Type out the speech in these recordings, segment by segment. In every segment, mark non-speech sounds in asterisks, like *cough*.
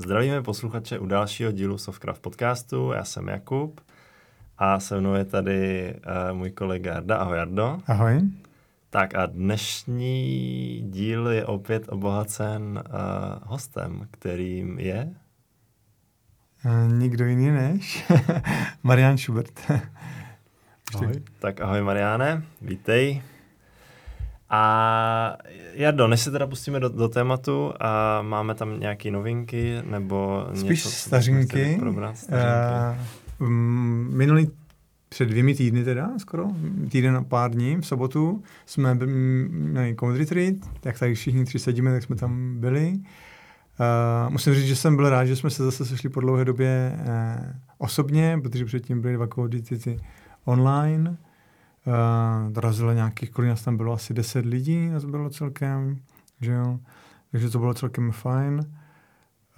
Zdravíme posluchače u dalšího dílu Softcraft podcastu. Já jsem Jakub a se mnou je tady uh, můj kolega Jarda. Ahoj Jardo. Ahoj. Tak a dnešní díl je opět obohacen uh, hostem, kterým je? Uh, nikdo jiný než *laughs* Marian Schubert. *laughs* ahoj. Tak ahoj Mariáne, vítej. A Jardo, než se teda pustíme do, do tématu, a máme tam nějaké novinky nebo Spíš něco, stařinky. Probrat, stařinky. Uh, minulý před dvěmi týdny teda, skoro, týden a pár dní, v sobotu, jsme měli Code Retreat, jak tady všichni tři sedíme, tak jsme tam byli. Uh, musím říct, že jsem byl rád, že jsme se zase sešli po dlouhé době uh, osobně, protože předtím byly dva Retreaty online. Uh, dorazilo nějakých, kolik nás tam bylo, asi 10 lidí, nás bylo celkem, že jo. Takže to bylo celkem fajn.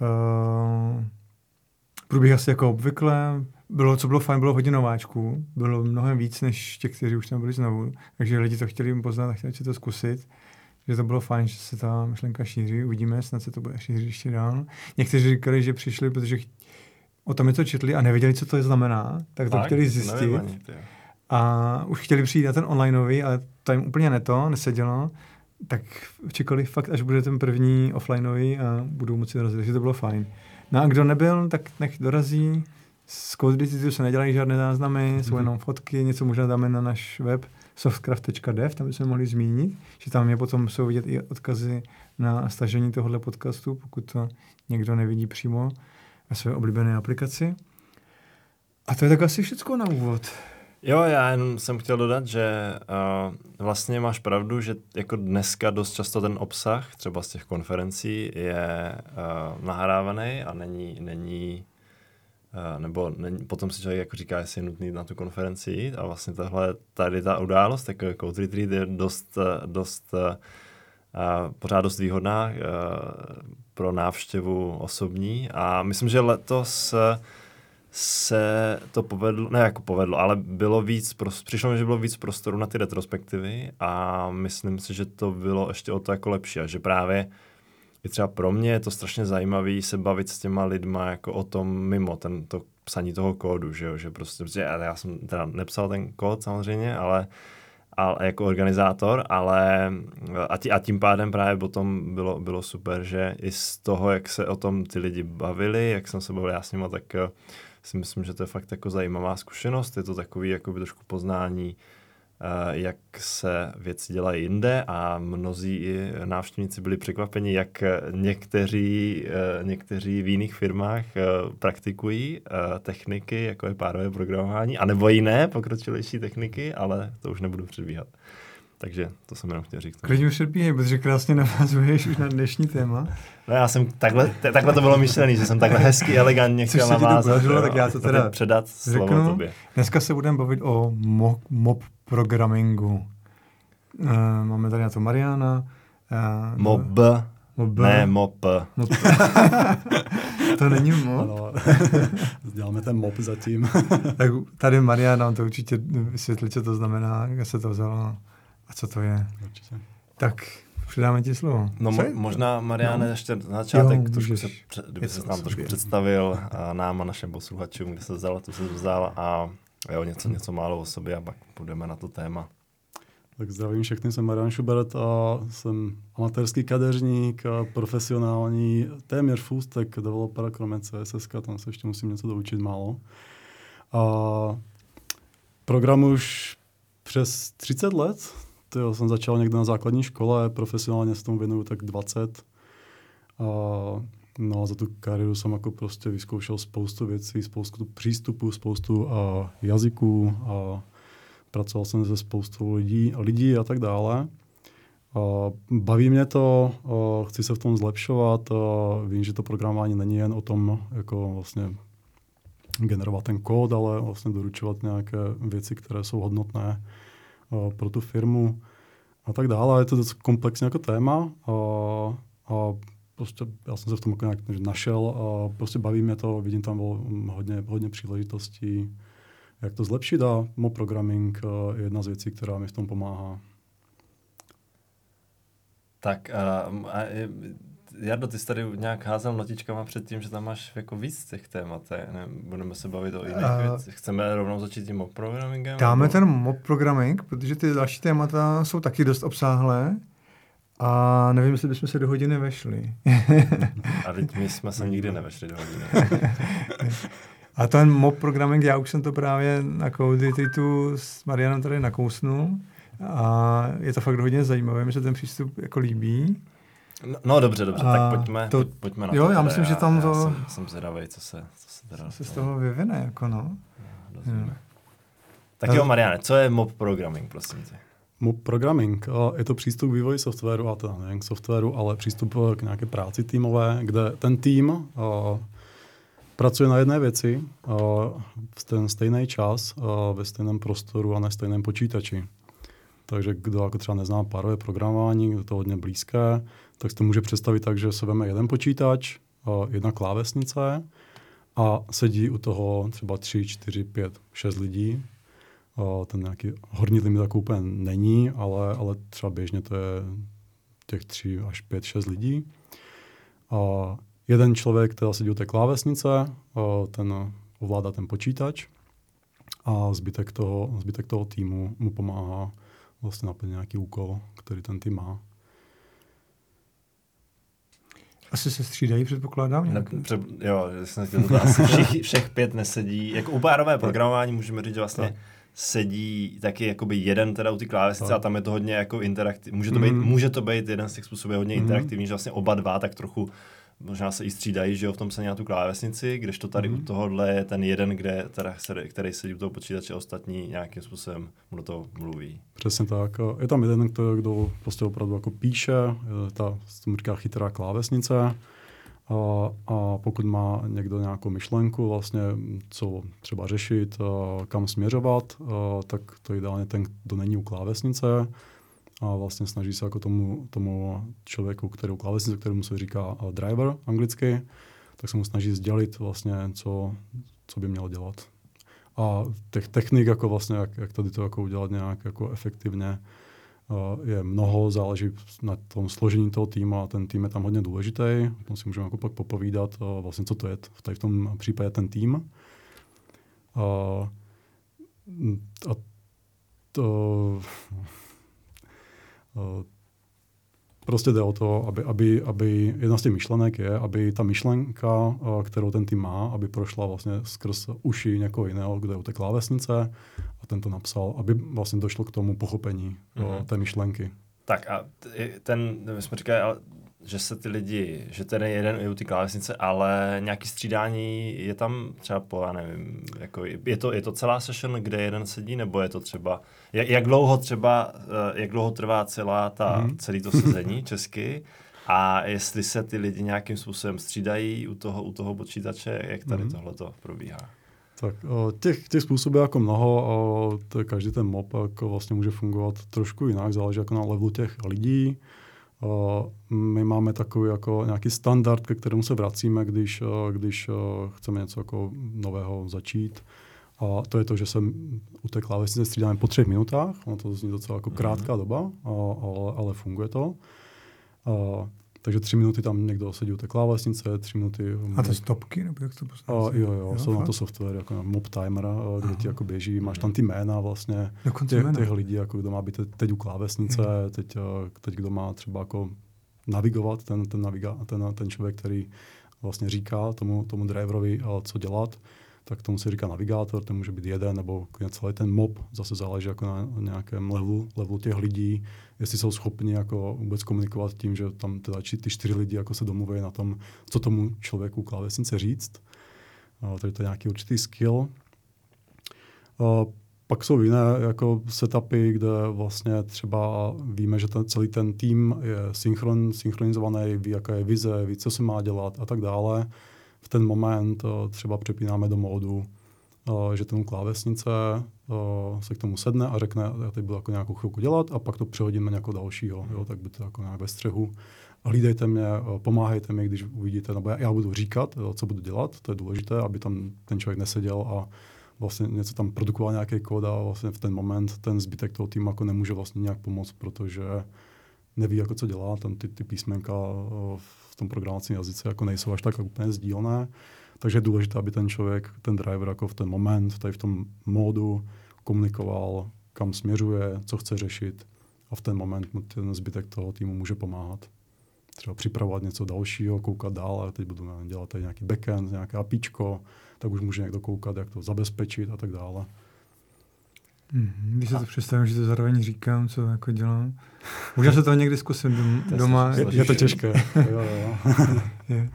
Uh, průběh asi jako obvykle. Bylo, co bylo fajn, bylo hodně nováčků. Bylo mnohem víc než těch, kteří už tam byli znovu. Takže lidi to chtěli poznat a chtěli si to zkusit. že to bylo fajn, že se ta myšlenka šíří. Uvidíme, snad se to bude šířit ještě dál. Někteří říkali, že přišli, protože o tom něco četli a nevěděli, co to je znamená, tak to tak, chtěli zjistit. Nevím, a už chtěli přijít na ten onlineový, ale to jim úplně neto, nesedělo. Tak čekali fakt, až bude ten první offlineový a budou moci dorazit, takže to bylo fajn. No a kdo nebyl, tak nech dorazí. Z Code se nedělají žádné záznamy, mm-hmm. jsou jenom fotky, něco možná dáme na náš web softcraft.dev, tam bychom mohli zmínit, že tam je potom jsou vidět i odkazy na stažení tohohle podcastu, pokud to někdo nevidí přímo ve své oblíbené aplikaci. A to je tak asi všechno na úvod. Jo, já jen jsem chtěl dodat, že uh, vlastně máš pravdu, že jako dneska dost často ten obsah, třeba z těch konferencí, je uh, nahrávaný a není, není uh, nebo není, potom si člověk jako říká, jestli je nutný na tu konferenci jít a vlastně tohle, tady ta událost, jako Code Retreat je dost, dost uh, pořád dost výhodná uh, pro návštěvu osobní a myslím, že letos uh, se to povedlo, ne jako povedlo, ale bylo víc, přišlo mi, že bylo víc prostoru na ty retrospektivy a myslím si, že to bylo ještě o to jako lepší a že právě i třeba pro mě je to strašně zajímavé se bavit s těma lidma jako o tom mimo ten, to psaní toho kódu, že jo, že prostě, že já jsem teda nepsal ten kód samozřejmě, ale, ale jako organizátor, ale a, tí, a tím pádem právě potom bylo, bylo super, že i z toho, jak se o tom ty lidi bavili, jak jsem se bavil já s nima, tak si myslím, že to je fakt jako zajímavá zkušenost. Je to takový jakoby trošku poznání, eh, jak se věci dělají jinde a mnozí návštěvníci byli překvapeni, jak někteří, eh, někteří v jiných firmách eh, praktikují techniky, jako je párové programování, anebo jiné pokročilejší techniky, ale to už nebudu předbíhat. Takže to jsem jenom chtěl říct. Klidně už odbíhej, protože krásně navazuješ už na dnešní téma. No já jsem takhle, takhle to bylo myšlené, že jsem takhle hezky, elegantně chtěl navázat. To tak já to teda předat řeknu. slovo tobě. Dneska se budeme bavit o mob, mob programingu. Uh, máme tady na to Mariana. Uh, mob. Mob. Ne, mop. mop. *laughs* to není mop. Ano, *laughs* děláme ten mop zatím. tak tady Mariana nám to určitě vysvětlí, co to znamená, jak se to vzalo. A co to je? Určitě. Tak předáme ti slovo. No mo- možná, Mariane, no. ještě na začátek, jo, trošku se, kdyby se nám trošku představil a nám a našem posluchačům, kde se vzal, tu se vzal a jo, něco, něco málo o sobě a pak půjdeme na to téma. Tak zdravím všechny, jsem Marian Schubert a jsem amatérský kadeřník a profesionální téměř stack developer, kromě CSS, tam se ještě musím něco doučit málo. A programu už přes 30 let, to jsem začal někde na základní škole, profesionálně se tomu věnuju tak 20. A, no a za tu kariéru jsem jako prostě vyzkoušel spoustu věcí, spoustu přístupů, spoustu a, jazyků a pracoval jsem se spoustou lidí, lidí a tak dále. A baví mě to, a chci se v tom zlepšovat, a vím, že to programování není jen o tom, jako vlastně generovat ten kód, ale vlastně doručovat nějaké věci, které jsou hodnotné pro tu firmu a tak dále. Je to docela komplexní jako téma a, a prostě já jsem se v tom jako nějak našel a prostě baví mě to, vidím tam hodně, hodně příležitostí, jak to zlepšit a mo programming je jedna z věcí, která mi v tom pomáhá. Tak a Jardo, ty jsi tady nějak házel notičkama před tím, že tam máš jako víc těch témat, ne? Budeme se bavit o jiných uh, věcech. Chceme rovnou začít tím mob programmingem? Dáme nebo? ten mob programming, protože ty další témata jsou taky dost obsáhlé. A nevím, jestli bychom se do hodiny vešli. a teď my jsme se nikdy nevešli do hodiny. *laughs* a ten mob programming, já už jsem to právě na Cody tu s Marianem tady nakousnul. A je to fakt hodně zajímavé, mi se ten přístup jako líbí. No, no dobře, dobře, a tak pojďme, to, pojďme na jo, to. Jo, já myslím, já, že tam to... Já jsem, jsem zvědavý, co se, co se teda... Co se z toho vyvine, jako no. no tak jo, Mariane, co je mob programming, prosím tě? Mob programming je to přístup k vývoji softwaru, a teda nejen k softwaru, ale přístup k nějaké práci týmové, kde ten tým pracuje na jedné věci v ten stejný čas, ve stejném prostoru a na stejném počítači. Takže kdo jako třeba nezná párové programování, kdo to hodně blízké, tak si to může představit tak, že se veme jeden počítač, jedna klávesnice a sedí u toho třeba 3, 4, 5, 6 lidí. Ten nějaký horní limit tak úplně není, ale, ale třeba běžně to je těch 3 až 5, 6 lidí. A jeden člověk, který sedí u té klávesnice, ten ovládá ten počítač a zbytek toho, zbytek toho týmu mu pomáhá vlastně naplnit nějaký úkol, který ten tým má. Asi se střídají, předpokládám? Ne, pře- jo, jsem chtěl to asi všich, všech pět nesedí. Jako u párové programování můžeme říct, že vlastně tak. sedí taky jakoby jeden teda u ty klávesnice a tam je to hodně jako interaktivní. Může to, být, mm. může to být jeden z těch způsobů hodně mm. interaktivní, že vlastně oba dva tak trochu možná se i střídají, že jo, v tom se na tu klávesnici, když to tady mm-hmm. u mhm. tohohle je ten jeden, kde teda, který sedí u toho počítače, ostatní nějakým způsobem mu do toho mluví. Přesně tak. Je tam jeden, kdo, kdo prostě opravdu jako píše, ta, se tomu říká chytrá klávesnice, a, a pokud má někdo nějakou myšlenku, vlastně, co třeba řešit, kam směřovat, tak to je ideálně ten, kdo není u klávesnice, a vlastně snaží se jako tomu, tomu člověku, kterou klávesnici, kterému se říká driver anglicky, tak se mu snaží sdělit vlastně, co, co by měl dělat. A těch technik, jako vlastně, jak, jak tady to jako udělat nějak jako efektivně, je mnoho, záleží na tom složení toho týmu a ten tým je tam hodně důležitý. O si můžeme jako pak popovídat, vlastně co to je tady v tom případě ten tým. A, a to, Eh, prostě jde o to, aby, aby, aby jedna z těch myšlenek je, aby ta myšlenka, eh, kterou ten tým má, aby prošla vlastně skrz uši někoho jiného, kde je u té klávesnice a ten to napsal, aby vlastně došlo k tomu pochopení mm-hmm. té myšlenky. Tak a ten, my jsme říkali, že se ty lidi, že ten jeden je u ty klávesnice, ale nějaký střídání je tam třeba po, já nevím, jako je to, je to celá session, kde jeden sedí, nebo je to třeba, jak, jak dlouho třeba, eh, jak dlouho trvá celá ta, mm-hmm. celý to sezení *laughs* česky a jestli se ty lidi nějakým způsobem střídají u toho, u toho počítače, jak tady mm-hmm. tohle to probíhá? Tak těch, těch způsobů je jako mnoho a každý ten mob jako vlastně může fungovat trošku jinak, záleží jako na levelu těch lidí, my máme takový jako nějaký standard, ke kterému se vracíme, když, když chceme něco jako nového začít. A to je to, že se u té klávesnice střídáme po třech minutách. Ono to zní docela jako krátká doba, ale, ale funguje to. Takže tři minuty tam někdo sedí u té klávesnice, tři minuty... A to stopky, nebo jak to poznáš? Jo, jo, jo, jsou na to software, jako mob timer, kde ti jako běží, máš tam ty jména vlastně těch, těch lidí, jako kdo má být teď u klávesnice, hmm. teď, teď kdo má třeba jako navigovat, ten, ten, naviga, ten, ten člověk, který vlastně říká tomu, tomu driverovi, co dělat tak tomu se říká navigátor, to může být jeden nebo celý ten mob, zase záleží jako na nějakém levelu, levelu těch lidí, jestli jsou schopni jako vůbec komunikovat tím, že tam teda ty čtyři lidi jako se domluví na tom, co tomu člověku klávesnice říct. Uh, to je nějaký určitý skill. Uh, pak jsou jiné jako setupy, kde vlastně třeba víme, že ten, celý ten tým je synchron, synchronizovaný, ví, jaká je vize, ví, co se má dělat a tak dále v ten moment eh, třeba přepínáme do módu, eh, že ten klávesnice eh, se k tomu sedne a řekne, já teď budu jako nějakou chvilku dělat a pak to přehodíme nějakou dalšího, jo, tak by to jako nějak ve střehu. Hlídejte mě, pomáhejte mi, když uvidíte, nebo já, já budu říkat, co budu dělat, to je důležité, aby tam ten člověk neseděl a vlastně něco tam produkoval nějaký kód a vlastně v ten moment ten zbytek toho týmu jako nemůže vlastně nějak pomoct, protože neví, jako co dělá, tam ty, ty písmenka v tom programovacím jazyce jako nejsou až tak úplně sdílné. Takže je důležité, aby ten člověk, ten driver jako v ten moment, tady v tom módu komunikoval, kam směřuje, co chce řešit a v ten moment mu ten zbytek toho týmu může pomáhat. Třeba připravovat něco dalšího, koukat dál, a teď budu dělat tady nějaký backend, nějaké APIčko, tak už může někdo koukat, jak to zabezpečit a tak dále. Mm-hmm. Když se to představím, že to zároveň říkám, co jako dělám. Možná se to někdy zkusím doma. Je, je to těžké. jo, jo. *laughs* je.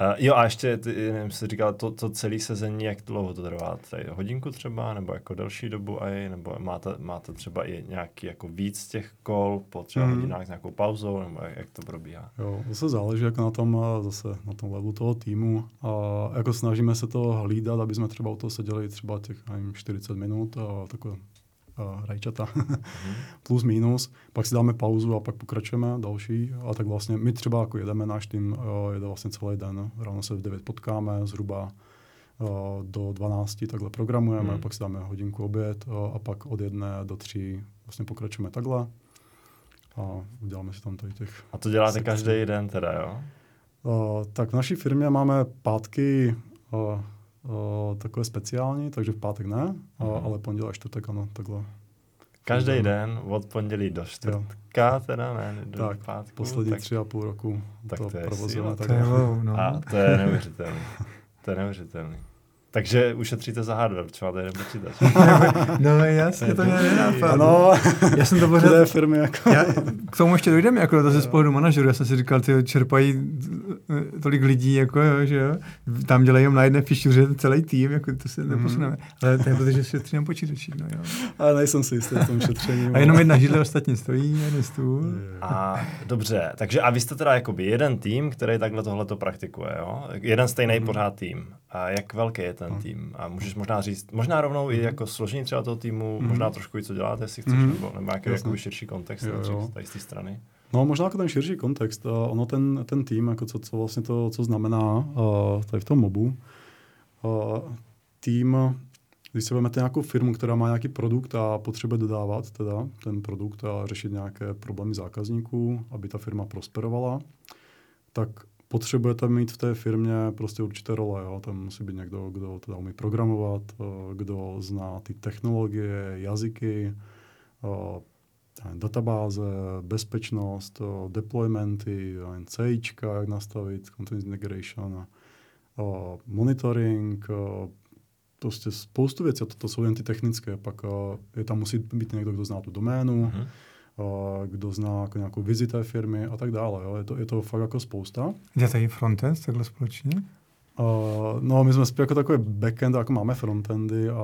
Uh, jo a ještě, ty, nevím, jsi říkal, to, to celé sezení, jak dlouho to trvá? Tady hodinku třeba, nebo jako delší dobu aj, nebo máte, máte třeba i nějaký jako víc těch kol po třeba mm. hodinách s nějakou pauzou, nebo jak, jak to probíhá? Jo, zase záleží jako na tom, zase na tom levelu toho týmu. A jako snažíme se to hlídat, aby jsme třeba u toho seděli třeba těch, nevím, 40 minut a takové uh, rajčata, mm-hmm. *laughs* plus minus, pak si dáme pauzu a pak pokračujeme další a tak vlastně my třeba jako jedeme, náš tým uh, jede vlastně celý den, ráno se v 9 potkáme, zhruba uh, do 12 takhle programujeme, mm. pak si dáme hodinku oběd uh, a pak od jedné do tří vlastně pokračujeme takhle a uděláme si tam tady těch... A to děláte sekcí. každý den teda, jo? Uh, tak v naší firmě máme pátky uh, uh, takové speciální, takže v pátek ne, uh, uh, ale pondělí a čtvrtek ano, takhle. Každý den od pondělí do čtvrtka, jo. teda ne, do tak, pátku. poslední tak, tři a půl roku tak to, to provozujeme. To je wow, no. A to je neuvěřitelné. to je neuvěřitelné. Takže ušetříte za hardware, protože máte jeden počítač. *laughs* no jasně, to mě nenápadlo. No, já jsem to pořád... firmy jako... já, k tomu ještě dojdeme, jako to ze z pohledu manažeru. Já jsem si říkal, ty čerpají tolik lidí, jako jo, že jo. Tam dělají na jedné fišuře celý tým, jako to se neposuneme. Mm. Ale to je protože šetří na počítači, no jo. Ale nejsem si jistý v tom šetření. a jenom jedna židle ostatní stojí, jeden stůl. A dobře, takže a vy jste teda jakoby jeden tým, který takhle tohle to praktikuje, jo? Jeden stejný mm. pořád tým. A jak velký je ten tým? A můžeš možná říct, možná rovnou i mhm. jako složení třeba toho týmu, mm. možná trošku i co děláte, jestli chceš, mm. nebo, nebo nějaký jako širší kontext jo, jo. tady z té strany. No možná jako ten širší kontext. Uh, ono ten, ten tým, jako co, co vlastně to, co znamená uh, tady v tom mobu. Uh, tým, když se vezmete nějakou firmu, která má nějaký produkt a potřebuje dodávat teda ten produkt a řešit nějaké problémy zákazníků, aby ta firma prosperovala, tak potřebujete mít v té firmě prostě určité role. Jo? Tam musí být někdo, kdo teda umí programovat, eh, kdo zná ty technologie, jazyky, eh, databáze, bezpečnost, eh, deploymenty, CI, jak nastavit, continuous integration, monitoring, prostě spoustu věcí. To, to jsou jen ty technické. Pak je tam musí být někdo, kdo zná tu doménu, mm-hmm kdo zná jako nějakou vizi té firmy a tak dále. Jo. Je, to, je to fakt jako spousta. Dělají frontend takhle společně? Uh, no, my jsme spíš jako takový backend, jako máme frontendy, a,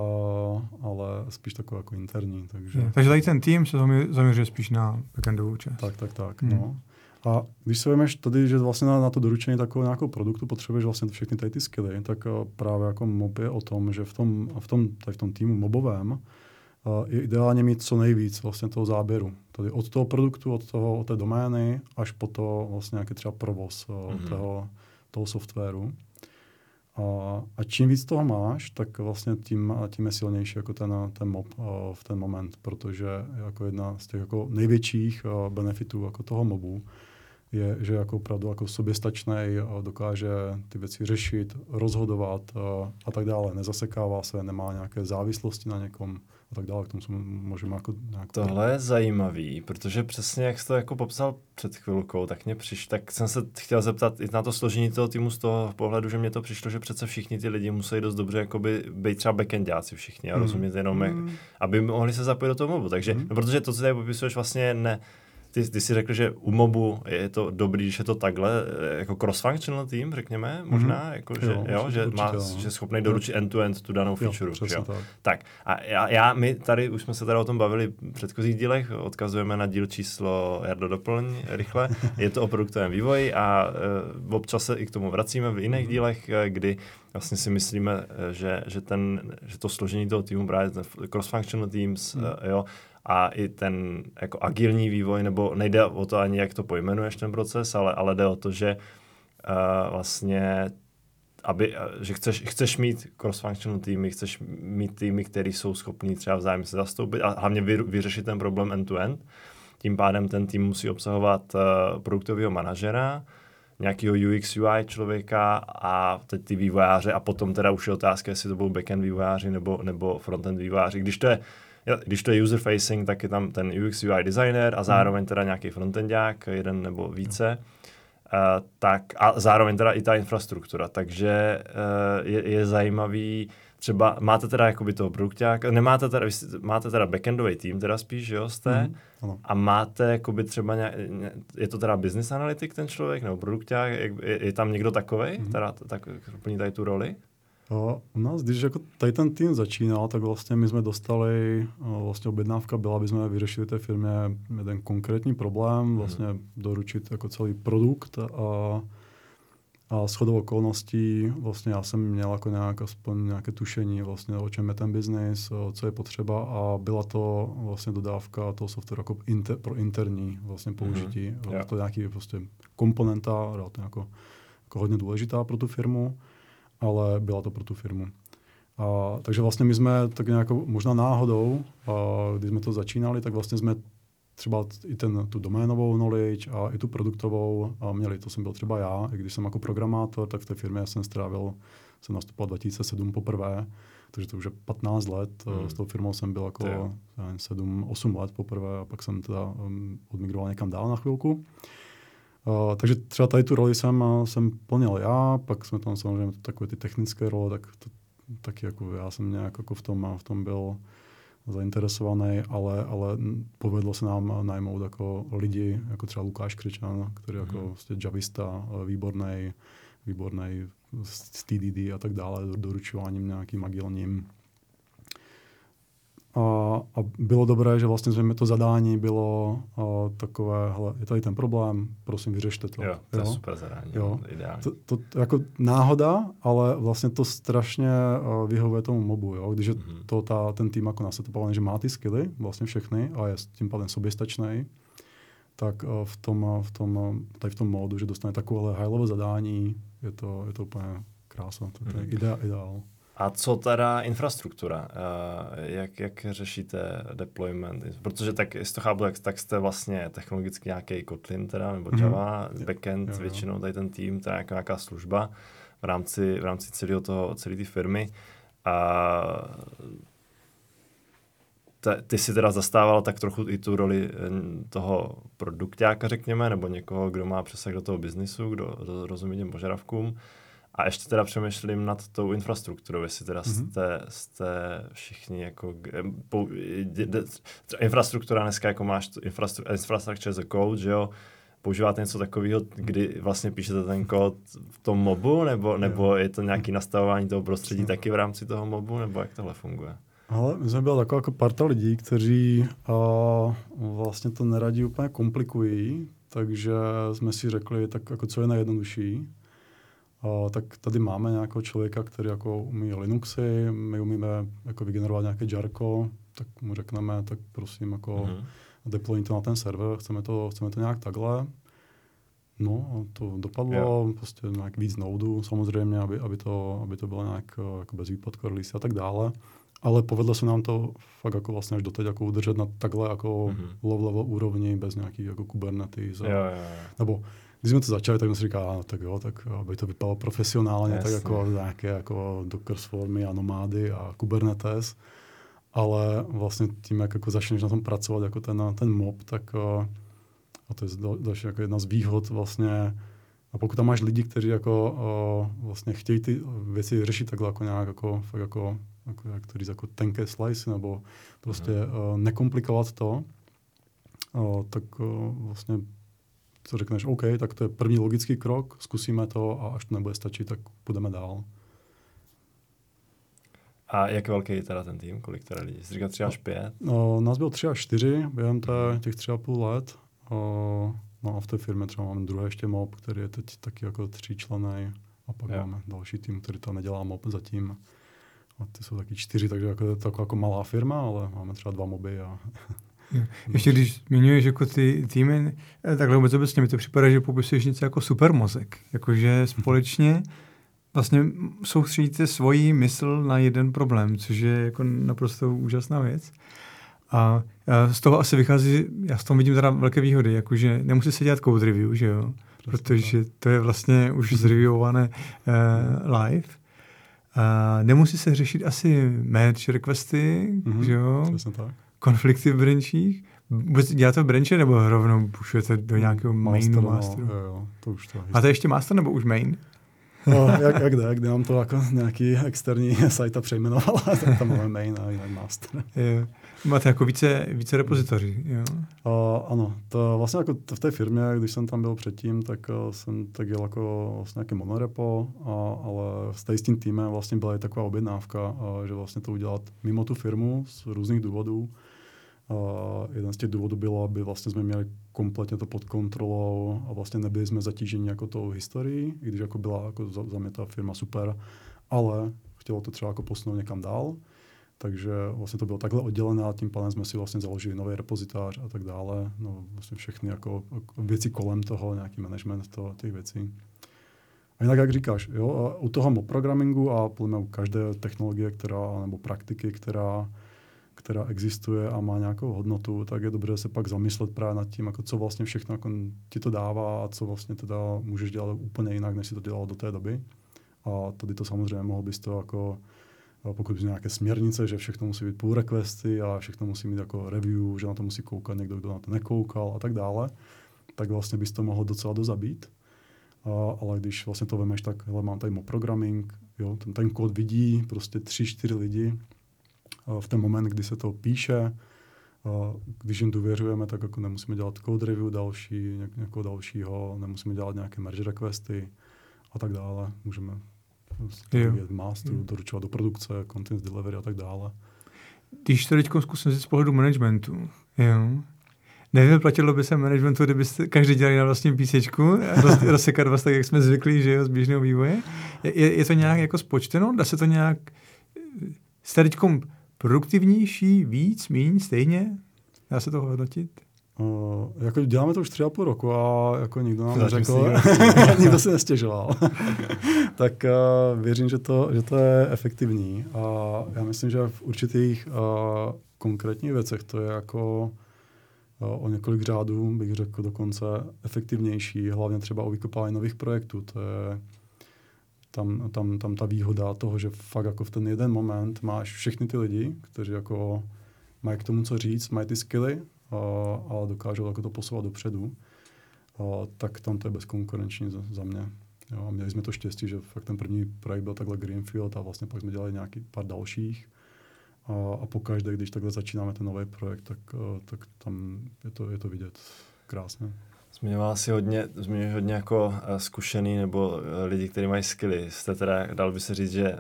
ale spíš takové jako interní. Takže, je, takže tady ten tým se zaměřuje spíš na backendovou část. Tak, tak, tak. Hmm. No. A když se vemeš tady, že vlastně na, na to doručení takového nějakého produktu potřebuješ vlastně všechny tady ty skilly, tak uh, právě jako mob je o tom, že v tom, v tom, tady v tom týmu mobovém je ideálně mít co nejvíc vlastně toho záběru. Tady od toho produktu, od, toho, od té domény, až po to vlastně nějaký třeba provoz mm-hmm. toho, toho softwaru. A, a čím víc toho máš, tak vlastně tím, tím je silnější jako ten, ten mob uh, v ten moment, protože jako jedna z těch jako největších benefitů jako toho mobu je, že jako opravdu jako soběstačný dokáže ty věci řešit, rozhodovat a tak dále. Nezasekává se, nemá nějaké závislosti na někom a tak dále. K tomu se můžeme jako nějak... Tohle je zajímavý, protože přesně jak jsi to jako popsal před chvilkou, tak mě přišlo, tak jsem se chtěl zeptat i na to složení toho týmu z toho pohledu, že mě to přišlo, že přece všichni ty lidi musí dost dobře jakoby být třeba backendáci všichni a mm. rozumět jenom, mm. jak, aby mohli se zapojit do toho mobu. Takže, mm. no, protože to, co tady popisuješ, vlastně ne, ty, ty jsi řekl, že u mobu je to dobrý, když je to takhle, eh, jako cross-functional team, řekněme, možná, mm-hmm. jako, že, jo, jo, že, má, že schopný doručit end-to-end tu danou feature. Jo, jo? Tak. tak. A já, já, my tady už jsme se tady o tom bavili v předchozích dílech, odkazujeme na díl číslo Jardo doplň rychle, *laughs* je to o produktovém vývoji a uh, občas se i k tomu vracíme v jiných mm-hmm. dílech, eh, kdy vlastně si myslíme, že, že, ten, že to složení toho týmu právě cross-functional teams, mm. jo, a i ten jako agilní vývoj, nebo nejde o to ani, jak to pojmenuješ ten proces, ale, ale jde o to, že uh, vlastně aby, že chceš, chceš mít cross-functional týmy, chceš mít týmy, které jsou schopní třeba vzájemně se zastoupit a hlavně vy, vyřešit ten problém end-to-end. tím pádem ten tým musí obsahovat uh, produktového manažera, nějakého UX UI člověka a teď ty vývojáře a potom teda už je otázka, jestli to budou backend vývojáři nebo, nebo frontend vývojáři. Když to je když to je user facing, tak je tam ten UX UI designer a zároveň teda nějaký frontendák, jeden nebo více. Uh, tak a zároveň teda i ta infrastruktura, takže uh, je, je zajímavý, třeba máte teda jakoby toho produkťáka, nemáte teda, máte teda backendový tým teda spíš, jo, jste, mm, a máte jakoby třeba nějak, je to teda business analytik ten člověk, nebo produkťák, je, je, tam někdo takovej, mm. teda tak plní tady tu roli? U nás, když jako tady ten tým začínal, tak vlastně my jsme dostali, vlastně objednávka byla, aby jsme vyřešili té firmě jeden konkrétní problém, mhm. vlastně doručit jako celý produkt a, a shodou okolností vlastně já jsem měl jako nějak aspoň nějaké tušení vlastně o čem je ten biznis, co je potřeba a byla to vlastně dodávka toho softwaru jako inter, pro interní vlastně mhm. použití. Mm-hmm. Yeah. To nějaký prostě komponenta, to jako, jako hodně důležitá pro tu firmu ale byla to pro tu firmu. A, takže vlastně my jsme tak nějak možná náhodou, a, když jsme to začínali, tak vlastně jsme třeba i ten, tu doménovou knowledge a i tu produktovou a měli. To jsem byl třeba já, i když jsem jako programátor, tak v té firmě jsem strávil, jsem nastupoval 2007 poprvé, takže to už je 15 let. Hmm. S tou firmou jsem byl jako 7-8 let poprvé a pak jsem teda um, odmigroval někam dál na chvilku. Uh, takže třeba tady tu roli jsem, jsem plnil já, pak jsme tam samozřejmě takové ty technické role, tak to, taky jako já jsem nějak jako v tom, v tom byl zainteresovaný, ale, ale povedlo se nám najmout jako lidi, jako třeba Lukáš Křičan, který jako mm. vlastně javista, výborný, výborný z TDD a tak dále, doručováním nějakým agilním a, a bylo dobré, že vlastně jsme to zadání bylo a, takové, hele, je tady ten problém, prosím, vyřešte to. Jo, to jo? je super zadání, jo. ideální. To, to, to, jako náhoda, ale vlastně to strašně uh, vyhovuje tomu mobu, jo? když je mm-hmm. to ta, ten tým jako nasetupovaný, že má ty skilly, vlastně všechny a je tím pádem soběstačný, tak uh, v tom, v tom, tady v tom módu, že dostane takové high-level zadání, je to, je to úplně krása, to, to je mm-hmm. ideál. A co teda infrastruktura? Uh, jak, jak řešíte deployment? Protože tak, jestli to chápu, tak, tak jste vlastně technologicky nějaký Kotlin teda, nebo mhm. Java, mm-hmm. backend, jo, jo. většinou tady ten tým, teda nějaká, nějaká služba v rámci, v rámci celého toho, celé té firmy. A te, ty si teda zastával tak trochu i tu roli eh, toho produktáka, řekněme, nebo někoho, kdo má přesah do toho biznisu, kdo rozumí těm požadavkům. A ještě teda přemýšlím nad tou infrastrukturou, jestli teda mm-hmm. jste, jste všichni jako, de, infrastruktura dneska jako máš infrastruktura, infrastructure as a code, že jo, používáte něco takového, kdy vlastně píšete ten kód v tom mobu, nebo, nebo je to nějaké nastavování toho prostředí no. taky v rámci toho mobu, nebo jak tohle funguje? Ale my jsme byla taková jako parta lidí, kteří uh, vlastně to neradí úplně komplikují, takže jsme si řekli, tak jako co je nejjednodušší a, tak tady máme nějakého člověka, který jako umí Linuxy, my umíme jako vygenerovat nějaké Jarko, tak mu řekneme, tak prosím jako mm-hmm. deploy to na ten server, chceme to, chceme to nějak takhle. No a to dopadlo, yeah. prostě nějak víc nodů samozřejmě, aby, aby, to, aby to bylo nějak jako bez výpadku release a tak dále. Ale povedlo se nám to fakt jako vlastně až doteď jako udržet na takhle jako mm-hmm. low level úrovni bez nějakých jako Kubernetes. A, yeah, yeah, yeah. Nebo když jsme to začali, tak jsme si říkali, no, tak jo, tak aby to vypadalo profesionálně, Jasně. tak jako nějaké jako Docker formy a nomády a Kubernetes. Ale vlastně tím, jak jako začneš na tom pracovat jako ten, ten mob, tak eh, a to je další jako jedna z výhod vlastně a pokud tam máš lidi, kteří jako uh, vlastně chtějí ty věci řešit takhle jako nějak jako, fakt jako, jako jak to říct, jako tenké slice, nebo prostě uh, nekomplikovat to, uh, tak uh, vlastně co řekneš, OK, tak to je první logický krok, zkusíme to a až to nebude stačit, tak půjdeme dál. A jak velký je teda ten tým? Kolik teda lidí? Jsi říkal tři až pět? No, nás bylo tři až čtyři během té, těch tři a půl let. O, no a v té firmě třeba máme druhé ještě mob, který je teď taky jako člené. A pak jo. máme další tým, který to nedělá mob zatím. A ty jsou taky čtyři, takže jako, je to jako malá firma, ale máme třeba dva moby a *laughs* Ještě když zmiňuješ jako ty týmy, eh, takhle vůbec obecně mi to připadá, že popisuješ něco jako supermozek. Jakože společně vlastně soustředíte svoji mysl na jeden problém, což je jako naprosto úžasná věc. A z toho asi vychází, já s tom vidím teda velké výhody, jakože nemusí se dělat code review, že jo? protože to je vlastně už zreviewované uh, live. Uh, nemusí se řešit asi merge requesty, mm-hmm, že jo? tak. Konflikty v branchích. Vůbec děláte to v branche nebo rovnou pušujete do nějakého mainu, master, masteru? No, jo, jo, to už to. A to je ještě master nebo už main? No, jak, jak jde, kdy nám to jako nějaký externí *laughs* site přejmenoval, tak tam máme main a jinak master. Jo. Máte jako více, více repozitoří, jo? Uh, ano, to vlastně jako v té firmě, když jsem tam byl předtím, tak uh, jsem tak jel jako vlastně nějaké monorepo, uh, ale s tím týmem vlastně byla i taková objednávka, uh, že vlastně to udělat mimo tu firmu z různých důvodů. Uh, jeden z těch důvodů bylo, aby vlastně jsme měli kompletně to pod kontrolou a vlastně nebyli jsme zatíženi jako tou historií, i když jako byla jako za, za mě ta firma super, ale chtělo to třeba jako posunout někam dál. Takže vlastně to bylo takhle oddělené a tím pádem jsme si vlastně založili nový repozitář a tak dále. No, vlastně všechny jako věci kolem toho, nějaký management toho, těch věcí. A jinak, jak říkáš, jo, u toho programmingu a podle mě u každé technologie, která, nebo praktiky, která, která existuje a má nějakou hodnotu, tak je dobré se pak zamyslet právě nad tím, jako co vlastně všechno jako ti to dává a co vlastně teda můžeš dělat úplně jinak, než si to dělal do té doby. A tady to samozřejmě mohl bys to jako pokud jsou nějaké směrnice, že všechno musí být pull requesty a všechno musí mít jako review, že na to musí koukat někdo, kdo na to nekoukal a tak dále, tak vlastně bys to mohl docela dozabít. A, ale když vlastně to vemeš, tak hele, mám tady programming, jo, ten, ten kód vidí prostě tři, čtyři lidi v ten moment, kdy se to píše, když jim důvěřujeme, tak jako nemusíme dělat code review další, někoho dalšího, nemusíme dělat nějaké merge requesty a tak dále. Můžeme vyvíjet masteru, doručovat do produkce, content delivery a tak dále. Když to teď zkusím z pohledu managementu, jo, Nevyplatilo by se managementu, kdybyste každý dělali na vlastním písečku *laughs* roz, rozsekat vás tak, jak jsme zvyklí, že jo, z běžného vývoje. Je, je, to nějak jako spočteno? Dá se to nějak... Jste produktivnější, víc, míň, stejně? Dá se to hodnotit? Uh, jako děláme to už tři a půl roku a jako nikdo nám neřekl, nikdo si *laughs* nestěžoval. *laughs* tak uh, věřím, že to, že to je efektivní a já myslím, že v určitých uh, konkrétních věcech to je jako uh, o několik řádů, bych řekl dokonce efektivnější, hlavně třeba o vykopávání nových projektů. To je tam, tam, tam ta výhoda toho, že fakt jako v ten jeden moment máš všechny ty lidi, kteří jako mají k tomu co říct, mají ty skilly, a, a dokážou jako to posouvat dopředu, a, tak tam to je bezkonkurenční za, za mě. Jo, a měli jsme to štěstí, že fakt ten první projekt byl takhle Greenfield a vlastně pak jsme dělali nějaký pár dalších. A, a pokaždé, když takhle začínáme ten nový projekt, tak, tak tam je to, je to vidět krásně. Zmiňoval si hodně, zmiňuješ hodně jako zkušený nebo lidi, kteří mají skilly. Jste teda, dal by se říct, že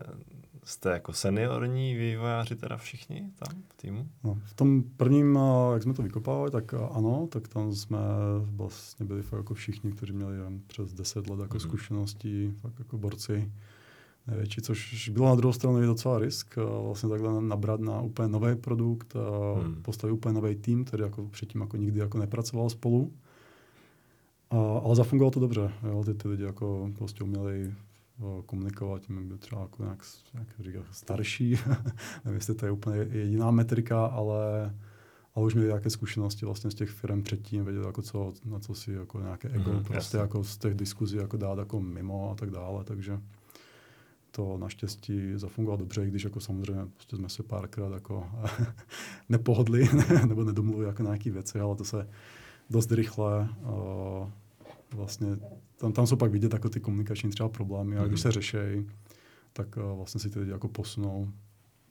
Jste jako seniorní vývojáři teda všichni tam v týmu? No, v tom prvním, jak jsme to vykopávali, tak ano, tak tam jsme vlastně byli fakt jako všichni, kteří měli přes 10 let jako mm-hmm. zkušeností, fakt jako borci největší, což bylo na druhou stranu docela risk, vlastně takhle nabrat na úplně nový produkt, a hmm. postavit úplně nový tým, který jako předtím jako nikdy jako nepracoval spolu. A, ale zafungovalo to dobře. Jo? Ty, ty lidi jako prostě uměli komunikovat, tím byl třeba jako nějak, jak říká, starší. *laughs* Nevím, jestli to je úplně jediná metrika, ale, ale už měli nějaké zkušenosti vlastně z těch firm předtím, věděli, jako co, na co si jako nějaké ego, mm, prostě jasný. jako z těch diskuzí jako dát jako mimo a tak dále, takže to naštěstí zafungovalo dobře, i když jako samozřejmě prostě jsme se párkrát jako *laughs* nepohodli *laughs* nebo nedomluvili jako nějaké věci, ale to se dost rychle uh, vlastně tam, tam jsou pak vidět jako ty komunikační třeba problémy a když mhm. se řeší, tak uh, vlastně si ty lidi jako posunou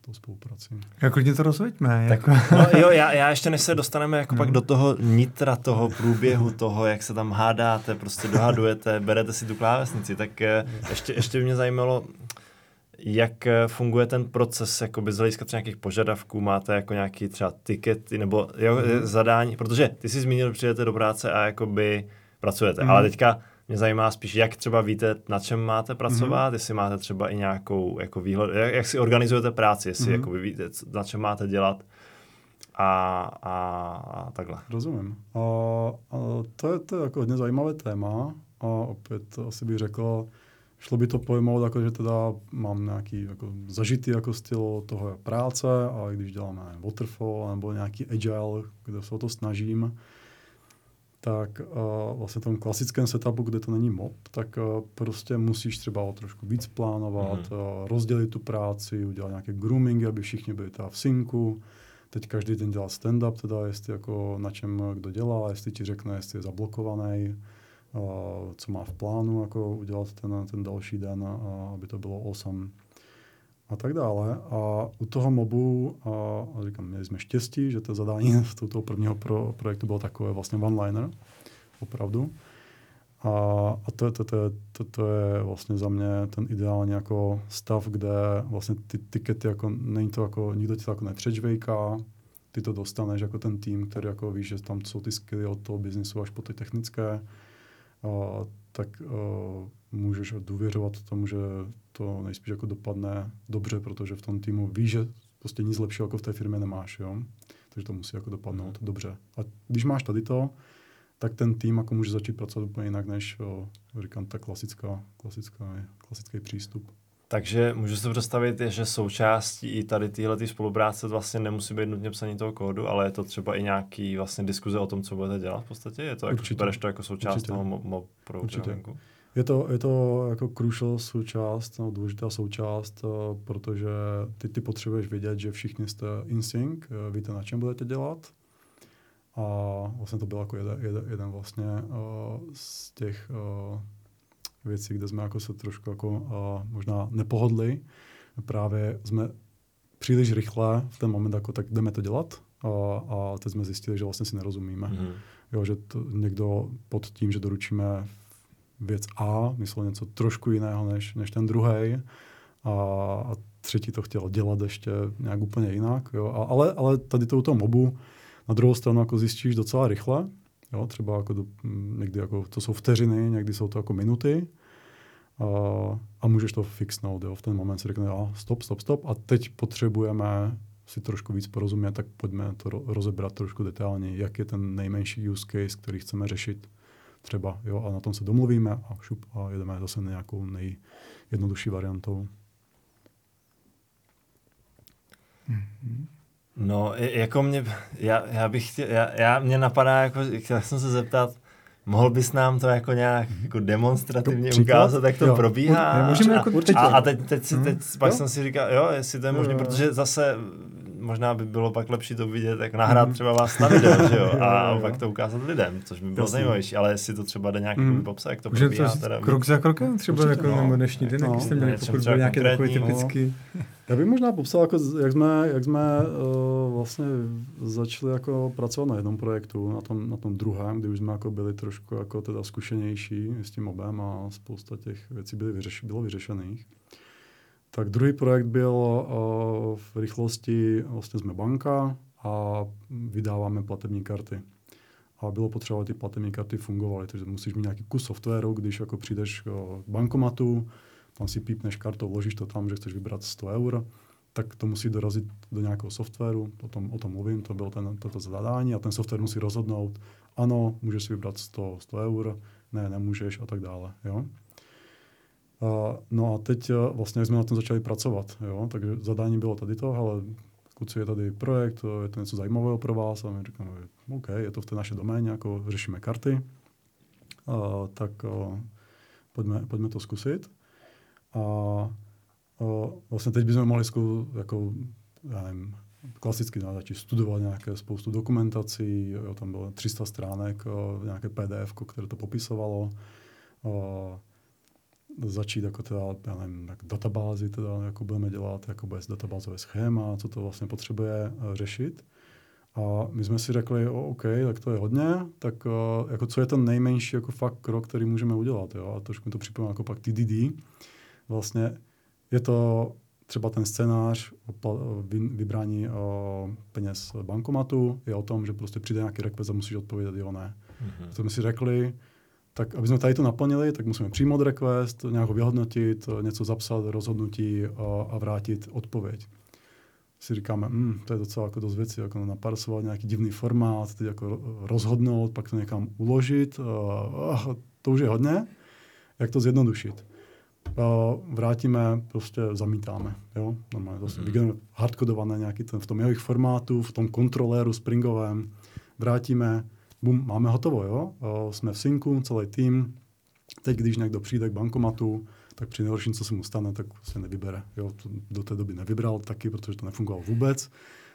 tou spolupráci. Jak klidně to rozveďme. Tak, jako. no, jo, já, já ještě než se dostaneme jako no. pak do toho nitra toho průběhu toho, jak se tam hádáte, prostě dohadujete, berete si tu klávesnici, tak uh, ještě, ještě mě zajímalo, jak eh, funguje ten proces jakoby z hlediska třeba nějakých požadavků, máte jako nějaký třeba tikety nebo jo, mm. zadání, protože ty jsi zmínil, že přijete do práce a jakoby pracujete, mm. ale teďka mě zajímá spíš, jak třeba víte, na čem máte pracovat, mm-hmm. jestli máte třeba i nějakou jako výhled, jak, jak si organizujete práci, jestli mm-hmm. jako víte, na čem máte dělat a, a, a takhle. Rozumím. A, a to, je, to je jako hodně zajímavé téma a opět asi bych řekl, šlo by to pojmout, jako, že teda mám nějaký jako, zažitý jako styl toho práce a když děláme waterfall nebo nějaký agile, kde se o to snažím, tak uh, vlastně v tom klasickém setupu, kde to není mob, tak uh, prostě musíš třeba o trošku víc plánovat, mm. uh, rozdělit tu práci, udělat nějaké groomingy, aby všichni byli teda v synku. Teď každý den dělá stand-up, teda jestli jako na čem kdo dělá, jestli ti řekne, jestli je zablokovaný, co má v plánu jako udělat ten, ten další den, uh, aby to bylo awesome a tak dále. A u toho mobu, a, a říkám, měli jsme štěstí, že to zadání *laughs* z toho prvního pro, projektu bylo takové vlastně one-liner, opravdu. A, a to, to, to, to, to je vlastně za mě ten ideální jako stav, kde vlastně ty tikety, jako, není to jako, nikdo ti to jako nepřečvejká, ty to dostaneš jako ten tým, který jako víš, že tam jsou ty skilly od toho biznisu až po ty technické, a, tak uh, můžeš důvěřovat tomu, že to nejspíš jako dopadne dobře, protože v tom týmu víš, že prostě nic lepšího jako v té firmě nemáš, jo? takže to musí jako dopadnout mm. dobře. A když máš tady to, tak ten tým jako může začít pracovat úplně jinak, než o, říkám, ta klasická, klasická, klasický přístup. Takže můžu si představit, že součástí i tady téhle spolupráce vlastně nemusí být nutně psaní toho kódu, ale je to třeba i nějaký vlastně diskuze o tom, co budete dělat v podstatě? Je to jako, Určitě. bereš to jako součást Určitě. toho mob, mob programingu? Je to, je to jako crucial součást, no, důležitá součást, uh, protože ty, ty potřebuješ vědět, že všichni jste in sync, uh, víte, na čem budete dělat. A vlastně to byl jako jeden, jeden, jeden vlastně uh, z těch věcí, kde jsme jako se trošku jako uh, možná nepohodli. Právě jsme příliš rychle v ten moment jako tak jdeme to dělat a, a teď jsme zjistili, že vlastně si nerozumíme. Mm. Jo, že to někdo pod tím, že doručíme věc A myslel něco trošku jiného než, než ten druhý a, a třetí to chtěl dělat ještě nějak úplně jinak. Jo. A, ale, ale tady to u toho mobu na druhou stranu jako zjistíš docela rychle, jo. třeba jako do, někdy jako, to jsou vteřiny, někdy jsou to jako minuty a, a můžeš to fixnout. Jo. V ten moment si řekne, a stop, stop, stop a teď potřebujeme si trošku víc porozumět, tak pojďme to rozebrat trošku detailně, jak je ten nejmenší use case, který chceme řešit třeba, jo, a na tom se domluvíme a šup a jedeme zase nějakou nejjednodušší variantou. No, jako mě, já, já bych chtěl, já, já, mě napadá, jako, chtěl jsem se zeptat, Mohl bys nám to jako nějak jako demonstrativně to ukázat, jak to jo. probíhá? Můžeme jako a, a, a teď, teď, si, teď hmm. pak jo? jsem si říkal, jo, jestli to je možné, protože zase možná by bylo pak lepší to vidět, jak nahrát mhm. třeba vás na video, že jo, *laughs* a pak to ukázat lidem, což by bylo zajímavější, ale jestli to třeba jde nějak mm. popsat, jak to probíhá. To teda, krok za krokem třeba, Určitě, jako no, dnešní den, no, jak jste měli, pokud byl nějaké takové typický. No. Já bych možná popsal, jako, jak jsme, jak jsme uh, vlastně začali jako pracovat na jednom projektu, na tom, na tom druhém, kdy už jsme jako byli trošku jako teda zkušenější s tím obem a spousta těch věcí byly vyřeš, bylo vyřešených. Tak druhý projekt byl uh, v rychlosti, vlastně jsme banka a vydáváme platební karty. A bylo potřeba, aby ty platební karty fungovaly, takže musíš mít nějaký kus softwaru, když jako přijdeš k bankomatu, tam si pípneš kartou, vložíš to tam, že chceš vybrat 100 eur, tak to musí dorazit do nějakého softwaru, o tom, o tom mluvím, to bylo ten, toto zadání a ten software musí rozhodnout, ano, můžeš si vybrat 100, 100 eur, ne, nemůžeš a tak dále. Jo? A, no a teď vlastně jsme na tom začali pracovat. Jo? Takže zadání bylo tady to, ale kluci, je tady projekt, je to něco zajímavého pro vás a my říkáme, OK, je to v té naší doméně, jako řešíme karty, a, tak a, pojďme, pojďme to zkusit. A, a vlastně teď bychom mohli zkou, jako, já nevím, klasicky no, začít studovat nějaké spoustu dokumentací, jo, tam bylo 300 stránek, o, nějaké PDF, které to popisovalo. O, začít jako teda, já nevím, jak databázy teda, jako budeme dělat, jako bude databázové schéma, co to vlastně potřebuje uh, řešit. A my jsme si řekli, o, OK, tak to je hodně, tak uh, jako co je ten nejmenší jako fakt krok, který můžeme udělat. Jo? A trošku mi to připomíná jako pak TDD. Vlastně je to třeba ten scénář o vybrání o peněz bankomatu, je o tom, že prostě přijde nějaký request a musíš odpovědět jo, ne. Mm-hmm. To jsme si řekli, tak aby jsme tady to naplnili, tak musíme přijmout request, nějak ho vyhodnotit, něco zapsat, rozhodnutí a, a vrátit odpověď. Si říkáme, mm, to je docela jako dost věcí, jako naparsovat nějaký divný formát, teď jako rozhodnout, pak to někam uložit, a, a, to už je hodně. Jak to zjednodušit? vrátíme, prostě zamítáme. Jo? Normálně zase mm-hmm. hardkodované nějaký ten, v tom jejich formátu, v tom kontroléru springovém, vrátíme, bum, máme hotovo, jo? jsme v synku, celý tým, teď když někdo přijde k bankomatu, tak při nejhorším, co se mu stane, tak se nevybere. Jo? Do té doby nevybral taky, protože to nefungovalo vůbec.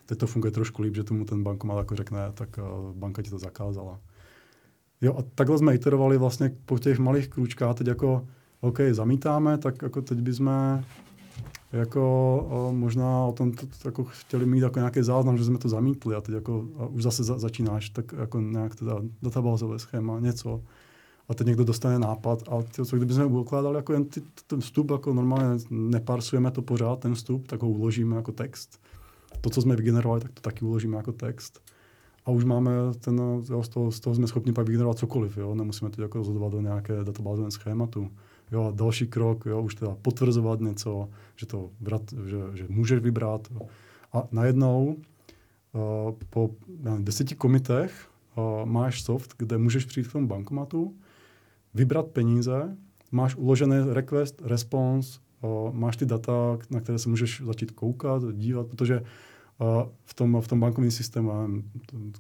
Teď to funguje trošku líp, že tomu ten bankomat jako řekne, tak banka ti to zakázala. Jo, a takhle jsme iterovali vlastně po těch malých krůčkách, teď jako, OK, zamítáme, tak jako teď bychom jako možná o tom to, to, jako chtěli mít jako nějaký záznam, že jsme to zamítli a teď jako a už zase za, začínáš, tak jako nějak teda databázové schéma, něco a teď někdo dostane nápad a ty, co kdybychom ukládali jako jen ty, ten vstup, jako normálně neparsujeme to pořád, ten vstup, tak ho uložíme jako text. To, co jsme vygenerovali, tak to taky uložíme jako text. A už máme ten, jo, z, toho, z toho jsme schopni pak vygenerovat cokoliv, jo? nemusíme to jako rozhodovat do nějaké databázové schématu. Jo, další krok, jo, už teda potvrzovat něco, že to vrat, že, že můžeš vybrat. A najednou uh, po nevím, deseti komitech uh, máš soft, kde můžeš přijít k tomu bankomatu, vybrat peníze, máš uložený request, response, uh, máš ty data, na které se můžeš začít koukat, dívat, protože uh, v tom, v tom bankovním systému,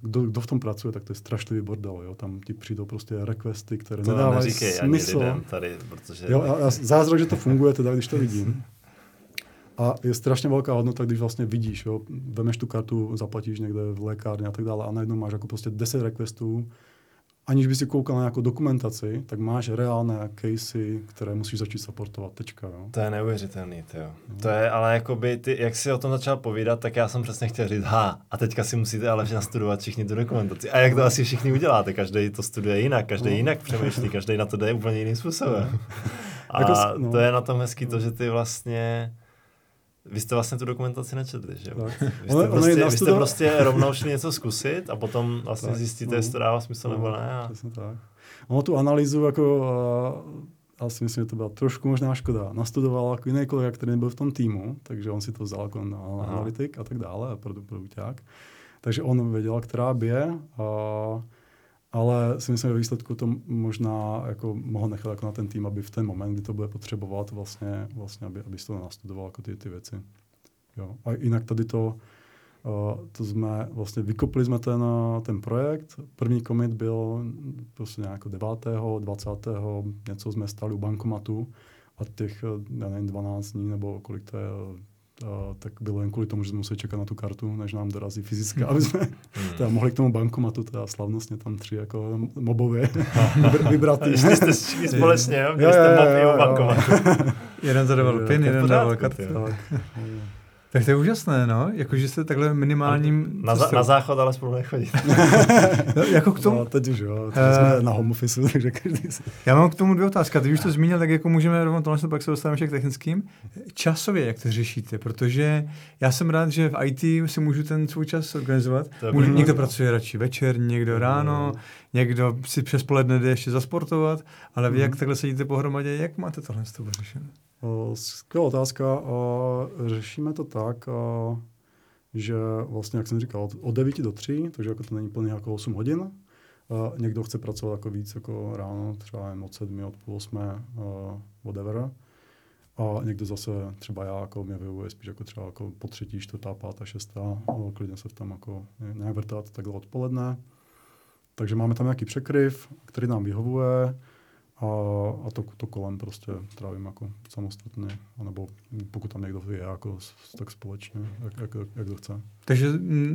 kdo, kdo v tom pracuje, tak to je strašlivý bordel. Jo? Tam ti přijdou prostě requesty, které to nedávají smysl. Lidem tady, protože... Jo, a, a zázrak, že to funguje, teda, když to vidím. *laughs* A je strašně velká hodnota, když vlastně vidíš, jo, vemeš tu kartu, zaplatíš někde v lékárně a tak dále a najednou máš jako prostě 10 requestů, aniž by si koukal na nějakou dokumentaci, tak máš reálné casey, které musíš začít supportovat. Tečka, jo. To je neuvěřitelný, to jo. No. To je, ale jakoby, ty, jak jsi o tom začal povídat, tak já jsem přesně chtěl říct, ha, a teďka si musíte ale nastudovat všichni tu dokumentaci. A jak to asi všichni uděláte? Každý to studuje jinak, každý no. jinak přemýšlí, každý na to jde úplně jiným způsobem. *laughs* A jako, no. to je na tom hezký to, že ty vlastně vy jste vlastně tu dokumentaci nečetli, že jo? Vy jste, prostě, vy jste prostě rovnou šli něco zkusit a potom vlastně tak, zjistíte, no. jestli to dává smysl no, nebo ne. A... Přesně tak. Ono tu analýzu jako, uh, asi myslím, že to byla trošku možná škoda. Nastudoval jako jiný kolega, který nebyl v tom týmu, takže on si to vzal jako na analytik a tak dále, a produkták. Takže on věděl, která bije. Uh, ale si myslím, že výsledku to možná jako mohl nechat jako na ten tým, aby v ten moment, kdy to bude potřebovat, vlastně, vlastně aby, aby to nastudoval jako ty, ty věci. Jo. A jinak tady to, uh, to jsme vlastně vykopli jsme ten, ten projekt. První commit byl prostě nějak 9. 20. něco jsme stali u bankomatu a těch, já nevím, 12 dní nebo kolik to je, a, tak bylo jen kvůli tomu, že jsme museli čekat na tu kartu, než nám dorazí fyzická, aby jsme hmm. teda mohli k tomu bankomatu, teda slavnostně tam tři jako mobově *laughs* vybrat. Šli jste všichni společně, jo? Byli jste moby u bankomatu. *laughs* jeden zadával pin, jeden dával kartu. Tak to je úžasné, no, jakože jste takhle minimálním... Na, za, na záchod ale spolu nechodí. *laughs* no, jako k tomu... No, teď už jo, teď uh, jsme na home office, *laughs* takže každý se... Já mám k tomu dvě otázky. Ty už to zmínil, tak jako můžeme rovnou tohle, pak se dostaneme však technickým. Časově, jak to řešíte? Protože já jsem rád, že v IT si můžu ten svůj čas organizovat. Můžu, někdo pracuje radši večer, někdo ráno, někdo si přes poledne jde ještě zasportovat, ale vy, mm. jak takhle sedíte pohromadě, jak máte tohle toho řešené? Skvělá otázka. Řešíme to tak, že vlastně, jak jsem říkal, od 9 do 3, takže jako to není plně jako 8 hodin. Někdo chce pracovat jako víc jako ráno, třeba jen od 7, od půl 8, whatever. A někdo zase, třeba já, jako mě vyhovuje spíš jako třeba jako po třetí, čtvrtá, pátá, šestá, klidně se v tom jako nějak vrtat takhle odpoledne. Takže máme tam nějaký překryv, který nám vyhovuje. A, a to, to kolem prostě trávím jako samostatně, anebo pokud tam někdo je, jako, tak společně, jak, jak, jak to chce. Takže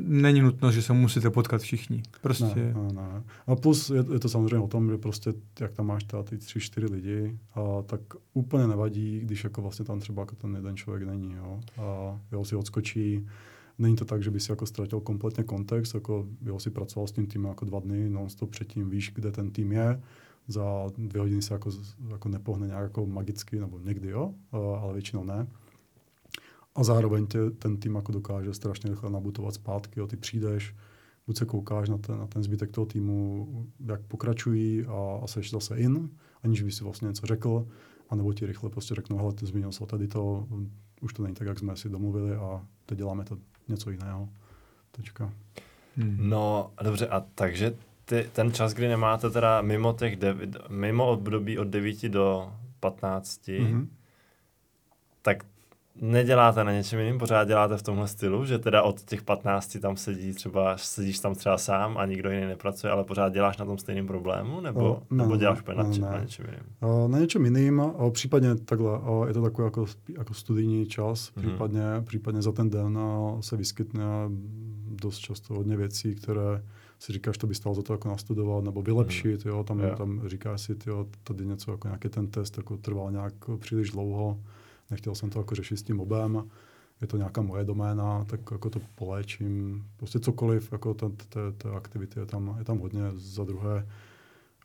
není nutno, že se musíte potkat všichni. Prostě. Ne, ne, ne. A plus je, je to samozřejmě o tom, že prostě jak tam máš ty tři, čtyři lidi, a tak úplně nevadí, když jako vlastně tam třeba jako ten jeden člověk není, jo. A jo, si odskočí, Není to tak, že by si jako ztratil kompletně kontext, jako jo, si pracoval s tím týmem jako dva dny, non-stop předtím víš, kde ten tým je, za dvě hodiny se jako, jako nepohne nějak jako magicky, nebo někdy jo, ale většinou ne. A zároveň tě, ten tým jako dokáže strašně rychle nabutovat zpátky, jo, ty přijdeš, buď se koukáš na ten, na ten zbytek toho týmu, jak pokračují a, a seš zase in, aniž by si vlastně něco řekl, anebo ti rychle prostě řeknou, hele, ty zmínil se tady to, už to není tak, jak jsme si domluvili a teď děláme to něco jiného. Tečka. Hmm. No, dobře, a takže ty, ten čas, kdy nemáte teda mimo těch devi, mimo období od 9 do 15, mm-hmm. tak neděláte na něčem jiným, pořád děláte v tomhle stylu, že teda od těch 15 tam sedí třeba, sedíš tam třeba sám a nikdo jiný nepracuje, ale pořád děláš na tom stejným problému, nebo, O, ne, nebo ne, děláš úplně na, ne, če- ne. na něčem jiným? A na něčem jiným, a případně takhle, a je to takový jako, jako studijní čas, Mhm. případně, případně za ten den a se vyskytne dost často hodně věcí, které si říkáš, to by stalo za to jako nastudovat nebo vylepšit, jo, tam, Jo. tam říkáš si, jo, tady něco jako nějaký ten test jako trval nějak příliš dlouho, nechtěl jsem to jako řešit s tím obem, je to nějaká moje doména, tak jako to poléčím, prostě cokoliv, jako ta, ta, ta aktivity je tam, je tam hodně, za druhé,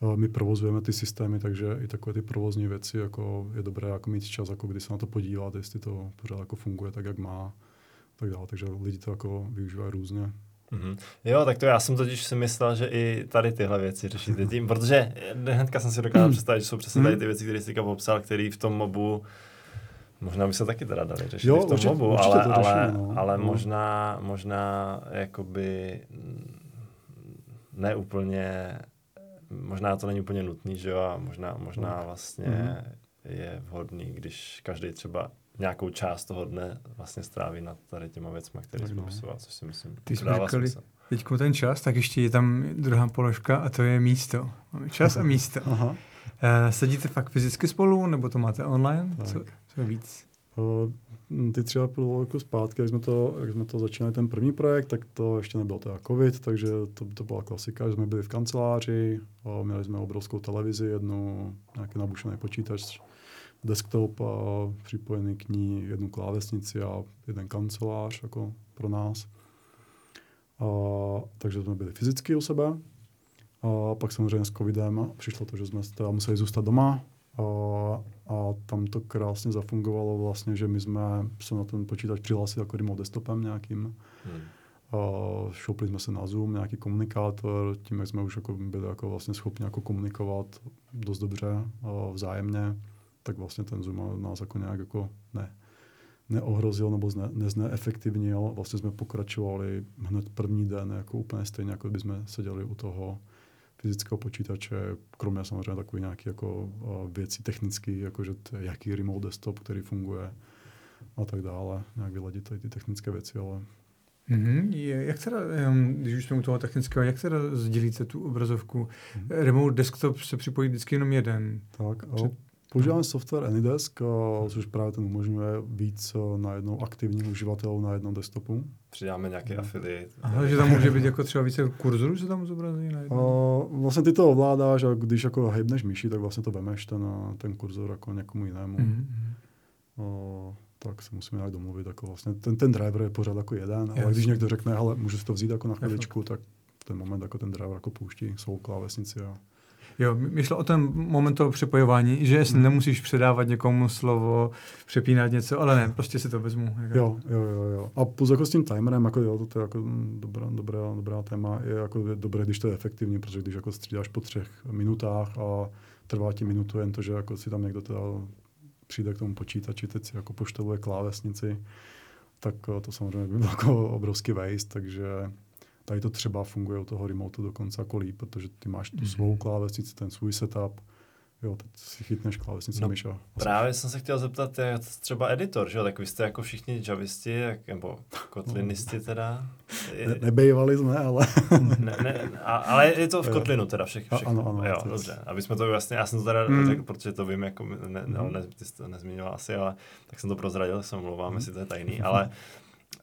Eh, my provozujeme ty systémy, takže i takové ty provozní věci jako je dobré jako mít čas, jako kdy se na to podívat, jestli to pořád jako funguje tak, jak má, tak dále. Takže lidi to jako využívají různě. Mhm. Jo, tak to já jsem totiž si myslel, že i tady tyhle věci řešíte tím, protože hnedka jsem si dokázal představit, že jsou přesně tady ty věci, které jsi popsal, které v tom mobu Možná by se taky teda dali řešit Jo, v tom určitě- mobu, určitě ale, to řešíme, ale, no. ale No. možná, možná jakoby mm, ne úplně, možná to není úplně nutný, že jo, a možná, možná vlastně Mhm. je vhodný, když každý třeba nějakou část toho dne vlastně stráví nad tady těma věcma, které jsi no. popisoval, což si myslím, Ty dává říkali-. Teď ten čas, tak ještě je tam druhá položka a to je místo. Máme čas a místo. *laughs* Aha. Uh, sedíte fakt fyzicky spolu, nebo to máte online? Tak. Co, co je víc? Eh, Ty třeba půl roku zpátky, jak jsme, to, jak jsme to začínali ten první projekt, tak to ještě nebyl teda covid, takže to, to byla klasika, že jsme byli v kanceláři, a měli jsme obrovskou televizi, jednu, nějaký nabušený počítač, desktop a připojený k ní jednu klávesnici a jeden kancelář jako pro nás. A, takže jsme byli fyzicky u sebe. A pak samozřejmě s covidem přišlo to, že jsme teda museli zůstat doma. A, a tam to krásně zafungovalo vlastně, že my jsme se na ten počítač přihlásili jako remote desktopem nějakým. Hmm. A šoupli jsme se na Zoom, nějaký komunikátor, tím, jak jsme už jako byli jako vlastně schopni jako komunikovat dost dobře a vzájemně, tak vlastně ten Zoom nás jako nějak jako ne, neohrozil nebo zne, nezneefektivnil. Vlastně jsme pokračovali hned první den jako úplně stejně, jako by jsme seděli u toho fyzického počítače, kromě samozřejmě takových nějakých jako uh, věcí technických, jako že je jaký remote desktop, který funguje a tak dále. Nějak vyladit tady ty technické věci, ale Mm-hmm. Je, jak teda, um, když už jsme u toho technického, jak teda sdílíte tu obrazovku? Mhm. Remote desktop se připojí vždycky jenom jeden. Tak, a Před- používáme software Anydesk, a což právě ten umožňuje víc a, na jednou aktivních uživatelů na jednom desktopu. Přidáme nějaký Hmm. affiliate. Aha, že tam může být jako třeba více kurzorů, se tam zobrazí na A jednom. vlastně ty to ovládáš a když jako hejbneš myší, tak vlastně to vemeš ten, ten kurzor jako někomu jinému. Mm-hmm. A, tak se musíme nějak domluvit. Jako vlastně ten, ten driver je pořád jako jeden, ale Jasně. když někdo řekne, hele, můžu si to vzít jako na chviličku, tak v ten moment jako ten driver jako pouští svou klávesnici a Jo, mi šlo o ten moment toho připojování, že jestli Hmm. nemusíš předávat někomu slovo, přepínat něco, ale ne, prostě si to vezmu. Jako. Jo, jo, jo, jo. A plus jako s tím timerem, jako jo, to je jako mm, dobrá, dobrá, dobrá téma, je jako je dobré, když to je efektivní, protože když jako střídáš po třech minutách a trvá ti minutu jen to, že jako si tam někdo teda přijde k tomu počítači, teď si jako poštovuje klávesnici, tak eh, to samozřejmě by byl jako obrovský waste, takže tady to třeba funguje u toho remotu dokonce jako líp, protože ty máš tu Mhm. svou klávesnici, ten svůj setup, jo, teď si chytneš klávesnici No, myš a Právě jsem se chtěl zeptat, jak třeba editor, že jo? Tak vy jste jako všichni javisti, jak, nebo kotlinisti teda. ne, nebejvali jsme, ale Ne, ne, a, ale je to v. Kotlinu teda všech, A- všechno. ano, ano, jo, to je- dobře. Aby jsme to vlastně, já jsem to teda Hmm. řekl, protože to vím, jako, ne, ne, Mhm. ne, ty jsi to nezmínil asi, ale tak jsem to prozradil, se omlouvám, Mhm. jestli to je tajný, ale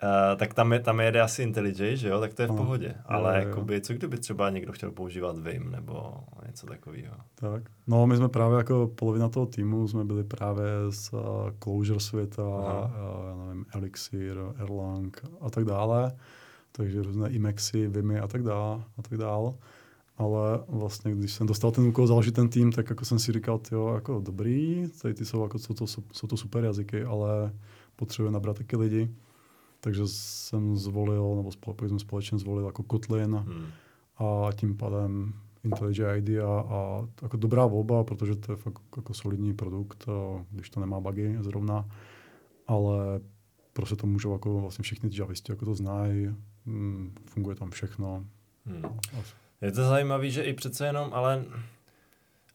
Uh, tak tam, je, tam jede asi IntelliJ, že jo, tak to je v Ano. pohodě. Ale jo, jo. jakoby, co kdyby třeba někdo chtěl používat Vim nebo něco takového? Tak. No, my jsme právě jako polovina toho týmu jsme byli právě z uh, Clojure světa, Aha. uh, já nevím, Elixir, Erlang a tak dále. Takže různé Imexy, Vimy a tak dále. A tak dále. Ale vlastně, když jsem dostal ten úkol založit ten tým, tak jako jsem si říkal, jo, jako dobrý, tady ty jsou, jako, jsou, to, jsou to super jazyky, ale potřebuje nabrat taky lidi. Takže jsem zvolil, nebo spole- jsme společně zvolili jako Kotlin, Hmm. a tím pádem IntelliJ IDEA a jako dobrá volba, protože to je fakt jako solidní produkt, a když to nemá bugy zrovna, ale prostě to můžou jako vlastně všichni javisti jako to znají, mm, funguje tam všechno. Hmm. A- Je to zajímavé, že i přece jenom, ale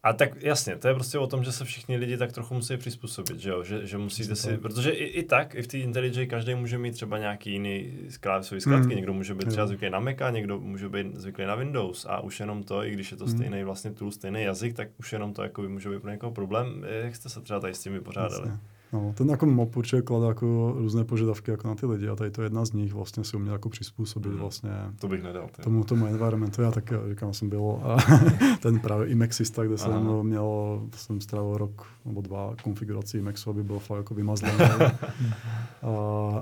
A tak jasně, to je prostě o tom, že se všichni lidi tak trochu musí přizpůsobit, že jo, že, že musíte si, protože i, i tak, i v té IntelliJ každý může mít třeba nějaký jiný klávesový zkratky, mm. někdo může být třeba zvyklý na Maca, někdo může být zvyklý na Windows a už jenom to, i když je to mm. stejný vlastně tool, stejný jazyk, tak už jenom to jako by může být pro někoho problém. Jak jste se třeba tady s tím vypořádali? Jasně. No, ten jako MOP určitě klade jako různé požadavky jako na ty lidi a tady to je jedna z nich vlastně si uměl jako přizpůsobit mm. vlastně to bych nedal, tomu, tomu environmentu. Já tak říkám, jsem byl a *laughs* ten právě Imexista, kde jsem Aha. měl, jsem strávil rok nebo dva konfigurací Imexu, aby byl fakt jako vymazlený. *laughs* a,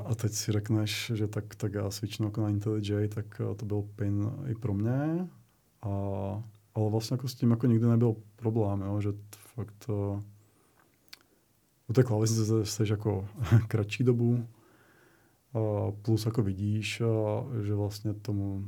a, teď si řekneš, že tak, tak já switchnu jako na IntelliJ, tak to byl pain i pro mě. A, ale vlastně jako s tím jako nikdy nebyl problém, jo, že fakt to, u té klávesnice jsi jako *laughs* kratší dobu, a plus jako vidíš, a, že vlastně tomu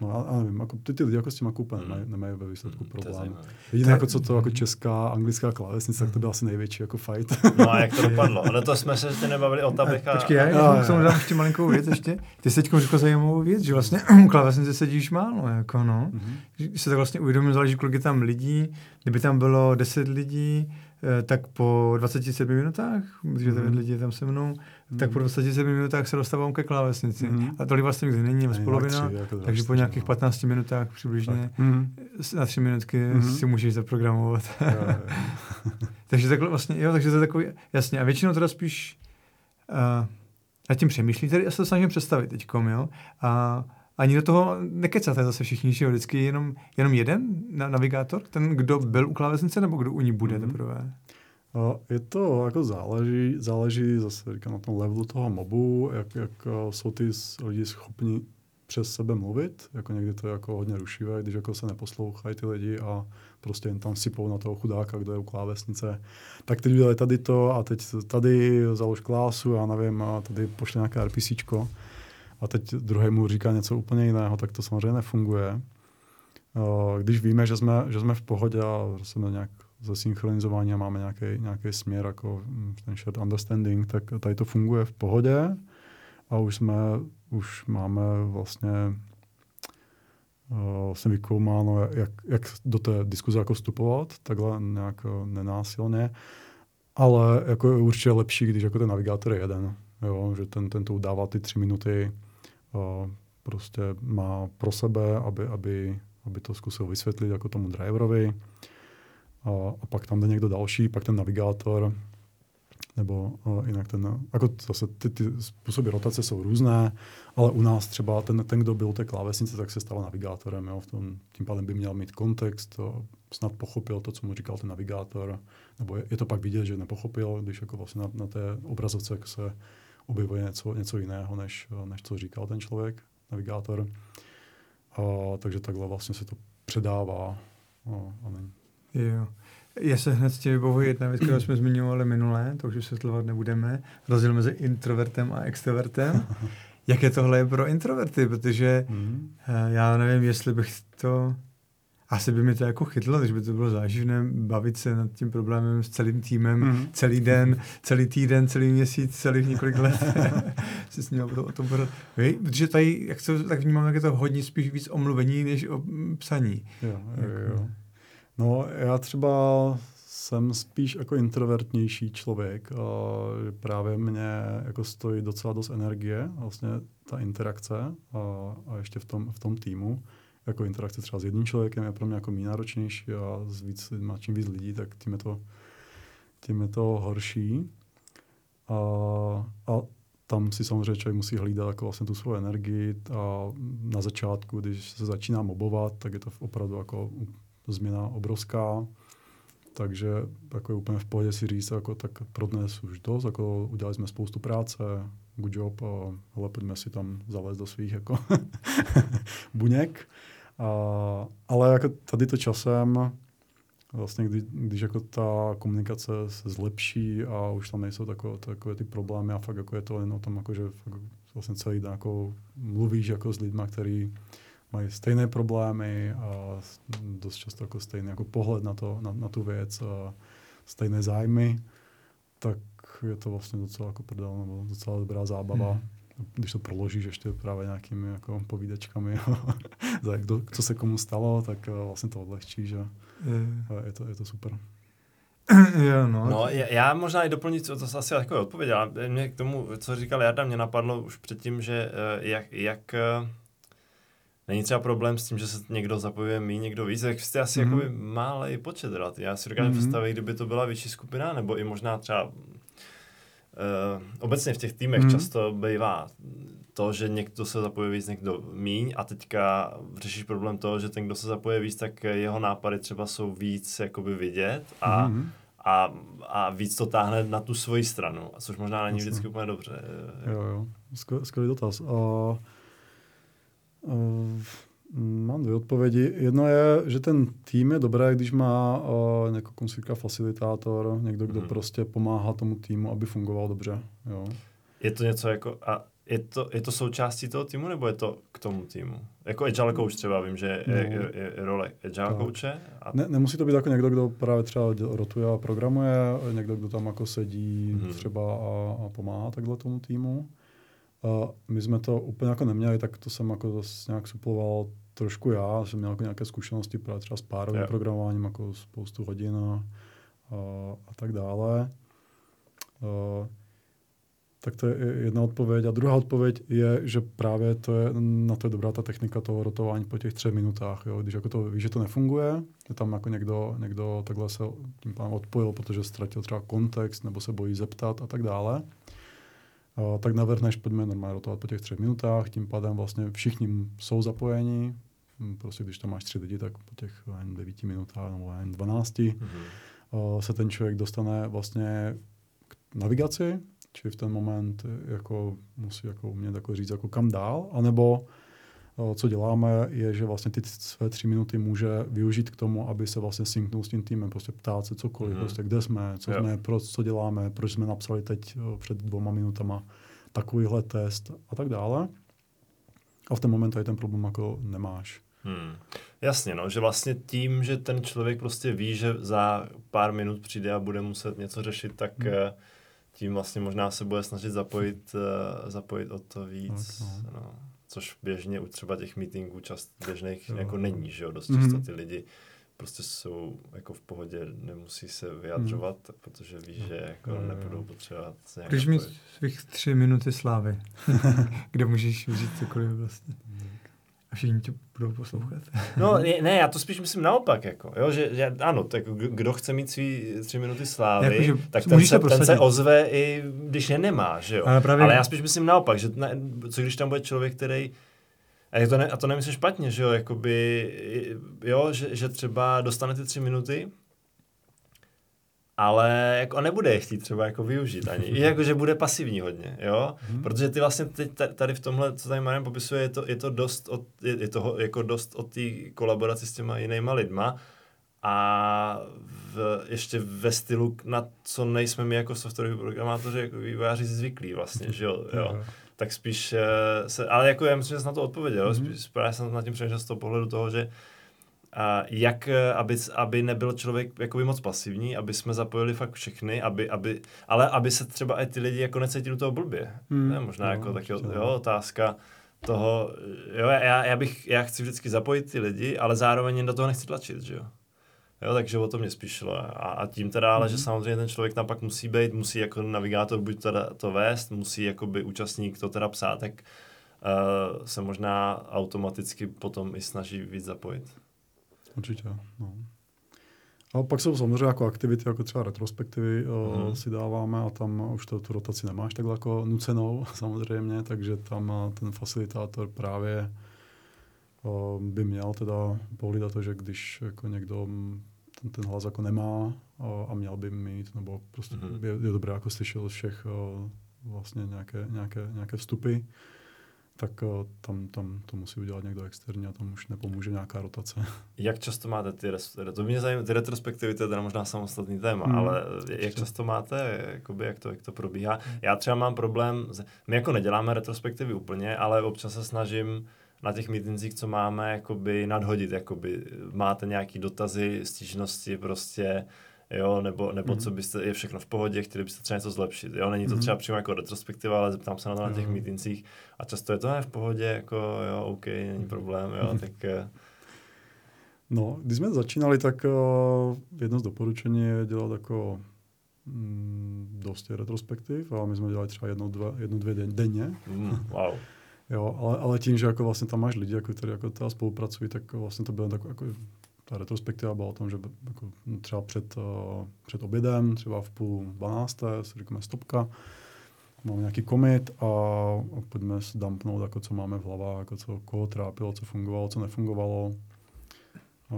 No a, a nevím, jako ty, ty lidi jako s tím jako úplně mm. nemají, nemají ve výsledku mm, problém. Jediné, jako co to jako česká, anglická klávesnice, tak to byl asi největší jako fight. No a jak to *laughs* dopadlo? Ale to jsme se ještě nebavili o tabech a... Počkej, já, já jsem dám ještě malinkou věc ještě. Ty jsi teď řekl zajímavou věc, že vlastně *clears throat* u klávesnice sedíš málo, jako no. Mm-hmm. Že se tak vlastně uvědomil, záleží, kolik je tam lidí. Kdyby tam bylo 10 lidí, Eh, tak po 27 minutách, protože mm. lidi je tam se mnou, mm. tak po 27 minutách se dostávám ke klávesnici. Mm. A tolik vlastně nikdy není, z polovina, jako takže po nějakých 15 no. minutách přibližně mm. na 3 minutky mm. si můžeš zaprogramovat. *laughs* takže takhle vlastně, jo, takže to je takový, jasně. A většinou teda spíš uh, nad tím přemýšlí, tady já se to snažím představit teďkom, jo. A ani do toho nekecáte zase všichni, že jo, vždycky jenom, jenom jeden na, navigátor, ten, kdo byl u klávesnice, nebo kdo u ní bude mm-hmm. teprve? Je to jako záleží, záleží zase říkám na tom levelu toho mobu, jak, jak jsou ty lidi schopni přes sebe mluvit, jako někdy to je jako hodně rušivé, když jako se neposlouchají ty lidi a prostě jen tam sypou na toho chudáka, kdo je u klávesnice. Tak teď udělali tady to a teď tady založ klásu, já nevím, a tady pošle nějaké RPCčko a teď druhý mu říká něco úplně jiného, tak to samozřejmě nefunguje. Když víme, že jsme, že jsme v pohodě a jsme nějak zesynchronizování a máme nějaký, nějaký směr, jako hm, ten shared understanding, tak tady to funguje v pohodě a už jsme, už máme vlastně vlastně vykoumáno, jak, jak do té diskuze jako vstupovat, takhle nějak nenásilně, ale jako je určitě lepší, když jako ten navigátor je jeden, jo, že ten, ten to udává ty tři minuty, prostě má pro sebe, aby, aby, aby to zkusil vysvětlit jako tomu driverovi. A, a pak tam jde někdo další, pak ten navigátor, nebo uh, jinak ten, jako zase ty, ty způsoby rotace jsou různé, ale u nás třeba ten, ten kdo byl té klávesnice, tak se stal navigátorem, jo, v tom, tím pádem by měl mít kontext, to, snad pochopil to, co mu říkal ten navigátor, nebo je, je to pak vidět, že nepochopil, když jako vlastně na, na té obrazovce se objevuje něco, něco jiného, než, než co říkal ten člověk, navigátor. A, takže takhle vlastně se to předává. A, a není. Jo. Já se hned s tím vybavuje jedna věc, kterou jsme zmiňovali minule, to už vysvětlovat nebudeme. Rozdíl mezi introvertem a extrovertem. *laughs* Jaké tohle je pro introverty, protože mm. já nevím, jestli bych to asi by mi to jako chytlo, takže by to bylo záživné bavit se nad tím problémem s celým týmem, mm-hmm. celý den, celý týden, celý měsíc, celých několik let. *laughs* si s ním o tom podat. Protože tady, jak to tak vnímám, jak je to hodně spíš víc omluvení, než o psaní. Jo, jo, jo. No, já třeba jsem spíš jako introvertnější člověk. A právě mě jako stojí docela dost energie, vlastně ta interakce a, a ještě v tom, v tom týmu jako interakce třeba s jedním člověkem je pro mě jako náročnější a s víc lidma, čím víc lidí, tak tím je to, tím je to horší. A, a tam si samozřejmě člověk musí hlídat jako vlastně tu svou energii a na začátku, když se začíná mobovat, tak je to opravdu jako změna obrovská. Takže jako je úplně v pohodě si říct, jako, tak pro dnes už dost, jako udělali jsme spoustu práce, good job a hele, pojďme si tam zavést do svých jako *laughs* buněk. A, ale jako tady to časem, vlastně kdy, když jako ta komunikace se zlepší a už tam nejsou takové, takové ty problémy a fakt jako je to jen o tom, jako, že fakt vlastně celý den jako mluvíš jako s lidmi, kteří mají stejné problémy a dost často jako stejný jako pohled na, to, na, na tu věc a stejné zájmy, tak je to vlastně docela jako prdel, nebo docela dobrá zábava. Hmm. Když to proložíš ještě právě nějakými jako povídečkami, *laughs* za jak do, co se komu stalo, tak uh, vlastně to odlehčí, že je, je, to, je to super. *clears throat* jo, no. no já možná i doplnit, co to asi jako odpověď, ale mě k tomu, co říkal Jarda, mě napadlo už předtím, že jak, jak není třeba problém s tím, že se někdo zapojuje mý, někdo víc, tak jste asi mm-hmm. jakoby malý počet relativně. Já si dokážu mm-hmm. představit, kdyby to byla větší skupina, nebo i možná třeba obecně v těch týmech mm-hmm. často bývá to, že někdo se zapojuje víc, někdo míň a teďka řešíš problém toho, že ten, kdo se zapojuje víc, tak jeho nápady třeba jsou víc jakoby vidět a, mm-hmm. a, a víc to táhne na tu svoji stranu, což možná není vždycky úplně dobře. Jo, jo, skvělý dotaz. Uh, Uh, mám dvě odpovědi. Jedno je, že ten tým je dobré, když má uh, jako říká, facilitátor, někdo, kdo hmm. prostě pomáhá tomu týmu, aby fungoval dobře. Jo. Je to něco jako, a je to, je to součástí toho týmu, nebo je to k tomu týmu? Jako agile coach třeba, vím, že je, no. je, je, je role agile tak. coache. A... Ne, nemusí to být jako někdo, kdo právě třeba rotuje a programuje, někdo, kdo tam jako sedí hmm. třeba a, a pomáhá takhle tomu týmu. A my jsme to úplně jako neměli, tak to jsem jako zase nějak suploval trošku já, jsem měl jako nějaké zkušenosti právě třeba s párovým yeah. programováním, jako spoustu hodin a, a, a tak dále. A, tak to je jedna odpověď. A druhá odpověď je, že právě to je, na to je dobrá ta technika toho rotování po těch třech minutách. Jo. Když jako to víš, že to nefunguje, že tam jako někdo, někdo takhle se tím pádem odpojil, protože ztratil třeba kontext nebo se bojí zeptat a tak dále, tak navrhneš, pojďme normálně rotovat po těch třech minutách, tím pádem vlastně všichni jsou zapojeni, hm, prostě když tam máš tři lidi, tak po těch jen devíti minutách nebo jen dvanácti mm-hmm. se ten člověk dostane vlastně k navigaci, či v ten moment jako musí jako umět jako říct, jako kam dál, anebo co děláme, je, že vlastně ty své tři minuty může využít k tomu, aby se vlastně synknul s tím týmem, prostě ptát se cokoliv, mm-hmm. prostě kde jsme, co jo. jsme, proč, co děláme, proč jsme napsali teď před dvoma minutama takovýhle test a tak dále. A v ten moment tady ten problém jako nemáš. Hmm. Jasně, no, že vlastně tím, že ten člověk prostě ví, že za pár minut přijde a bude muset něco řešit, tak hmm. tím vlastně možná se bude snažit zapojit, zapojit o to víc. Tak, no. No což běžně u třeba těch meetingů čast běžných jo. jako není, že jo, dost často mm-hmm. ty lidi prostě jsou jako v pohodě, nemusí se vyjadřovat, mm. protože ví, že jako jo, nebudou potřebovat se Když mít svých tři minuty slávy, *laughs* kde můžeš říct cokoliv vlastně. A všichni tě budou poslouchat. no *laughs* ne, já to spíš myslím naopak, jako, jo, že, že ano, tak kdo chce mít svý tři minuty slávy, jako, tak ten se, ten se ozve i když je nemá, že jo. Ale, právě... Ale já spíš myslím naopak, že ne, co když tam bude člověk, který a, to ne, a to nemyslím špatně, že jo, jakoby, jo, že, že třeba dostane ty tři minuty, ale jako on nebude je chtít třeba jako využít ani. I jako, že bude pasivní hodně, jo? Hmm. Protože ty vlastně teď tady v tomhle, co tady Marian popisuje, je to, je to dost od, je, je to jako dost od té kolaboraci s těma jinýma lidma a v, ještě ve stylu, na co nejsme my jako softwaroví programátoři, jako vývojáři zvyklí vlastně, že jo? jo. Tak spíš uh, se, ale jako já myslím, že jsem na to odpověděl, mm-hmm. spíš právě jsem na tím přemýšlel z toho pohledu toho, že a jak, eh, aby, aby nebyl člověk jakoby moc pasivní, aby jsme zapojili fakt všechny, aby, aby, ale aby se třeba i ty lidi jako necítili toho blbě. Hmm. Ne, možná no, jako taky jo, otázka toho, jo, já, já, bych, já chci vždycky zapojit ty lidi, ale zároveň do toho nechci tlačit, že jo. Jo, takže o to mě spíš šlo. A, a tím teda, ale mm-hmm. že mhm. samozřejmě ten člověk tam pak musí být, musí jako navigátor buď teda to vést, musí jakoby účastník to teda psát, tak uh, se možná automaticky potom i snaží víc zapojit. Určitě, no. A pak jsou samozřejmě jako aktivity, jako třeba retrospektivy mm. si dáváme a tam už to, tu rotaci nemáš takhle jako nucenou *laughs* samozřejmě, takže tam ten facilitátor právě uh, by měl teda pohlídat to, že když jako někdo ten, ten hlas jako nemá uh, a měl by mít, nebo prostě mm. je, je dobré jako slyšel všech uh, vlastně nějaké, nějaké, nějaké vstupy, tak uh, tam, tam to musí udělat někdo externí a tam už nepomůže nějaká rotace. *laughs* Jak často máte ty, to mě zajímá, ty retrospektivy, to je teda možná samostatný téma, hmm. ale jak často máte, jakoby, jak, to, jak to probíhá? Já třeba mám problém, my jako neděláme retrospektivy úplně, ale občas se snažím na těch meetingsích, co máme, jakoby nadhodit, jakoby máte nějaký dotazy, stížnosti, prostě jo, nebo, nebo Mhm. co byste, je všechno v pohodě, chtěli byste třeba něco zlepšit, jo, není to Mhm. třeba přímo jako retrospektiva, ale zeptám se na to na těch Jo. meetingsích a často je to ne v pohodě, jako jo, OK, není problém, jo, Mhm. tak eh, No, když jsme začínali, tak uh, jedno z doporučení je dělat jako mm, dost retrospektiv, ale my jsme dělali třeba jednou, dva, jednu dvě den, denně. mm, wow. *laughs* Jo, ale, ale tím, že jako vlastně tam máš lidi, jako, kteří jako teda spolupracují, tak vlastně to bylo tak, jako, ta retrospektiva byla o tom, že jako, třeba před, uh, před obědem, třeba v půl dvanácté, si říkáme stopka, máme nějaký komit a, a pojďme se dumpnout, jako, co máme v hlavách, jako, co koho trápilo, co fungovalo, co nefungovalo. A,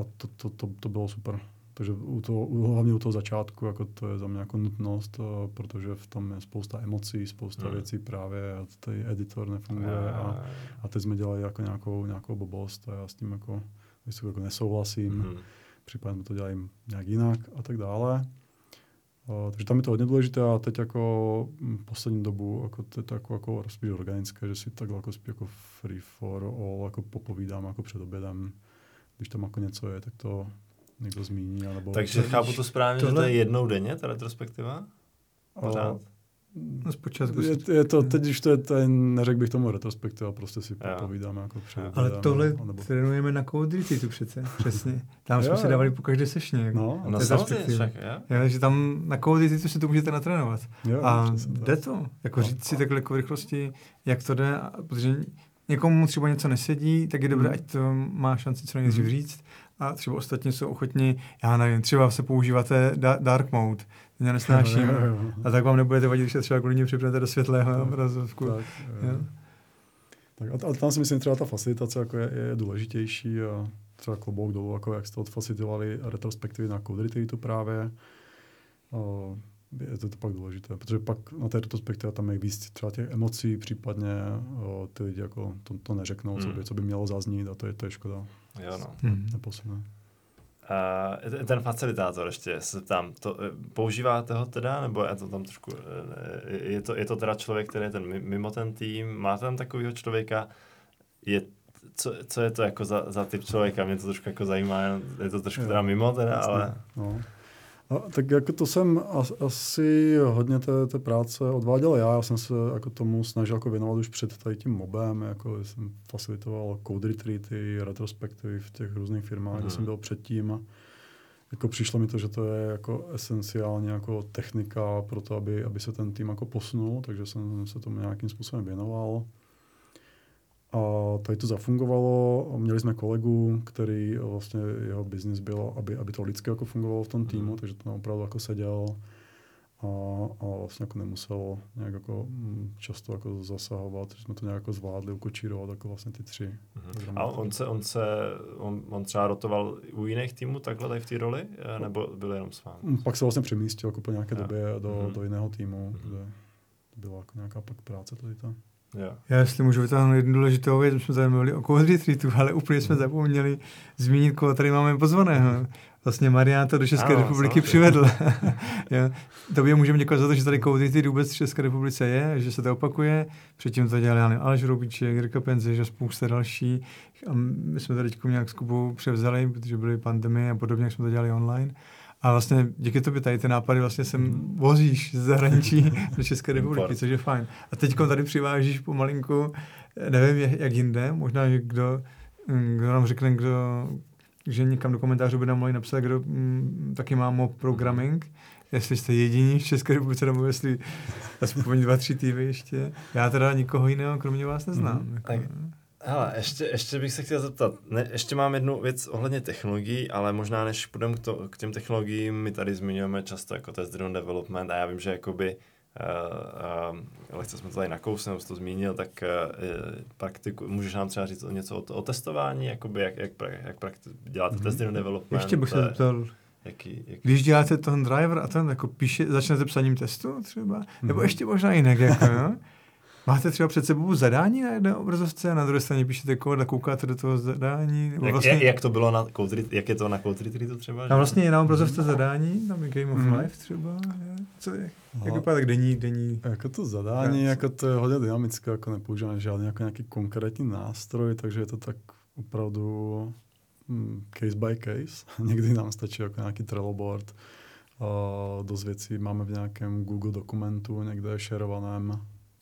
a to, to, to, to bylo super. Takže u toho, u- hlavně u toho začátku, jako to je za mě jako nutnost, uh, protože v tom je spousta emocí, spousta Hmm. věcí právě, a tady editor nefunguje a, Eh, a teď jsme dělali jako nějakou, nějakou blbost a já s tím jako, jestli jako nesouhlasím, mhm. případně to dělali nějak jinak a tak dále. Uh, takže tam je to hodně důležité a teď jako mm, poslední dobu jako to je to jako, jako spíš organické, že si tak jako spíš jako free for all jako popovídám jako před obědem. Když tam jako něco je, tak to někdo zmíní. Nebo Takže chápu to správně, že to tohle- je jednou denně, ta retrospektiva? Pořád? No zpočátku. Je, je to, teď, když to je ten, neřekl bych tomu retrospektiva, prostě si Jo. povídáme jako před Ale tohle nebo- trénujeme na Code tu přece, přesně. Tam jsme Jo, si dávali po každé sešně. Jako. No, No samozřejmě, však, jo? Jo, že tam na Code tu si to můžete natrénovat. jo, A jde to, jako No. říct si takhle jako v rychlosti, jak to jde, a- protože někomu třeba něco nesedí, tak je dobré, Mhm. ať to má šanci co nejdřív Mhm. říct. A třeba ostatní jsou ochotní, já nevím, třeba se používáte da- dark mode, mě nesnáším. Jo, jo, jo. A tak vám nebudete vadit, když se třeba kvůli mě připnete do světlého obrazovku. Tak, tak a, a tam si myslím, třeba ta facilitace jako je, je důležitější a třeba klobouk dolů, jako jak jste odfacilitovali retrospektivy na Code Retreatu právě. O, je to, to pak důležité, protože pak na té retrospektivě tam je víc třeba těch emocí, případně o, ty lidi jako to, to neřeknou, co, Hmm. by, co by mělo zaznít a to je, to je škoda. Jo, no. Hmm. Neposune. Uh, ten facilitátor ještě se tam, to, eh, používáte ho teda, nebo je to tam trošku, eh, je to, je to teda člověk, který je ten mi- mimo ten tým, máte tam takového člověka, je, co, co je to jako za, za typ člověka, mě to trošku jako zajímá, je to trošku Jo. teda mimo teda, ale No. A, tak jako to jsem as, asi hodně té, té práce odváděl já. Já jsem se jako tomu snažil jako věnovat už před tady tím mobem. Jako jsem facilitoval code retreaty, retrospektivy v těch různých firmách, mm. kde Mhm. jsem byl předtím. A jako přišlo mi to, že to je jako esenciálně jako technika pro to, aby, aby se ten tým jako posunul, takže jsem se tomu nějakým způsobem věnoval. A tady to zafungovalo. Měli jsme kolegu, který vlastně jeho biznis byl, aby, aby to lidsky jako fungovalo v tom týmu, Mhm. takže to tam opravdu jako seděl a, a vlastně jako nemusel nějak jako mm, často jako zasahovat, že jsme to nějak jako zvládli ukočírovat jako vlastně ty tři. Mhm. a on se, on se, on, on třeba rotoval u jiných týmů takhle tady v té roli, eh, nebo byl jenom s vámi? Mm, Pak se vlastně přemístil jako po nějaké době do, Mhm. do jiného týmu, Mhm. kde byla jako nějaká pak práce tady ta. Jo. Já jestli můžu vytáhnout jednu důležitou věc, my jsme tady mluvili o Code Retreatu, ale úplně jsme zapomněli zmínit, koho tady máme pozvaného. Vlastně Marián to do České Ano, republiky samozřejmě. přivedl. *laughs* jo. Tobě můžeme děkovat za to, že tady Code Retreat vůbec v České republice je, že se to opakuje. Předtím to dělali Jan Aleš Roubíček, Jirka Penze, že spousta další. A my jsme to teď nějak s Kubou převzali, protože byly pandemie a podobně, jak jsme to dělali online. A vlastně díky tobě tady ty nápady vlastně sem vozíš z zahraničí do České republiky, což je fajn. A teď tady přivážíš pomalinku, nevím jak- jinde, možná, kdo, mm, kdo nám řekne, kdo, že někam do komentářů by nám mohli napsat, kdo mm, taky má mob programming, jestli jste jediní v České republice, nebo jestli aspoň dva, tři týmy ještě. Já teda nikoho jiného kromě vás neznám. Mhm. Jako, Hele, ještě, ještě bych se chtěl zeptat, ne, ještě mám jednu věc ohledně technologií, ale možná než půjdeme k, to, k těm technologiím, my tady zmiňujeme často jako test driven development a já vím, že jakoby Uh, uh, lehce jsme to tady nakousli, nebo jsi to zmínil, tak uh, praktiku, můžeš nám třeba říct něco o, to, o testování, jakoby jak, jak, jak, jak prakti- děláte mm-hmm. test driven development? ještě bych se zeptal, Jaký, jaký... Když děláte ten driver a ten jako píše, začnete psaním testu třeba, nebo Mhm. ještě možná jinak, jako, jo? *laughs* Máte třeba před sebou zadání na jedné obrazovce a na druhé straně píšete kód a koukáte do toho zadání. Jak, vlastně, jak, jak, to bylo na Code, Ret- jak je to na Code Retreatu třeba? tam vlastně je na obrazovce zadání, tam je Game of Mhm. Life třeba. Je. Co je? Jak Aha. vypadá tak denní, denní. Jako to zadání, Práce. jako to je hodně dynamické, jako nepoužíváme žádný jako nějaký konkrétní nástroj, takže je to tak opravdu mm, case by case. *laughs* Někdy nám stačí jako nějaký Trello board. Uh, dost věcí máme v nějakém Google dokumentu, někde šerovaném,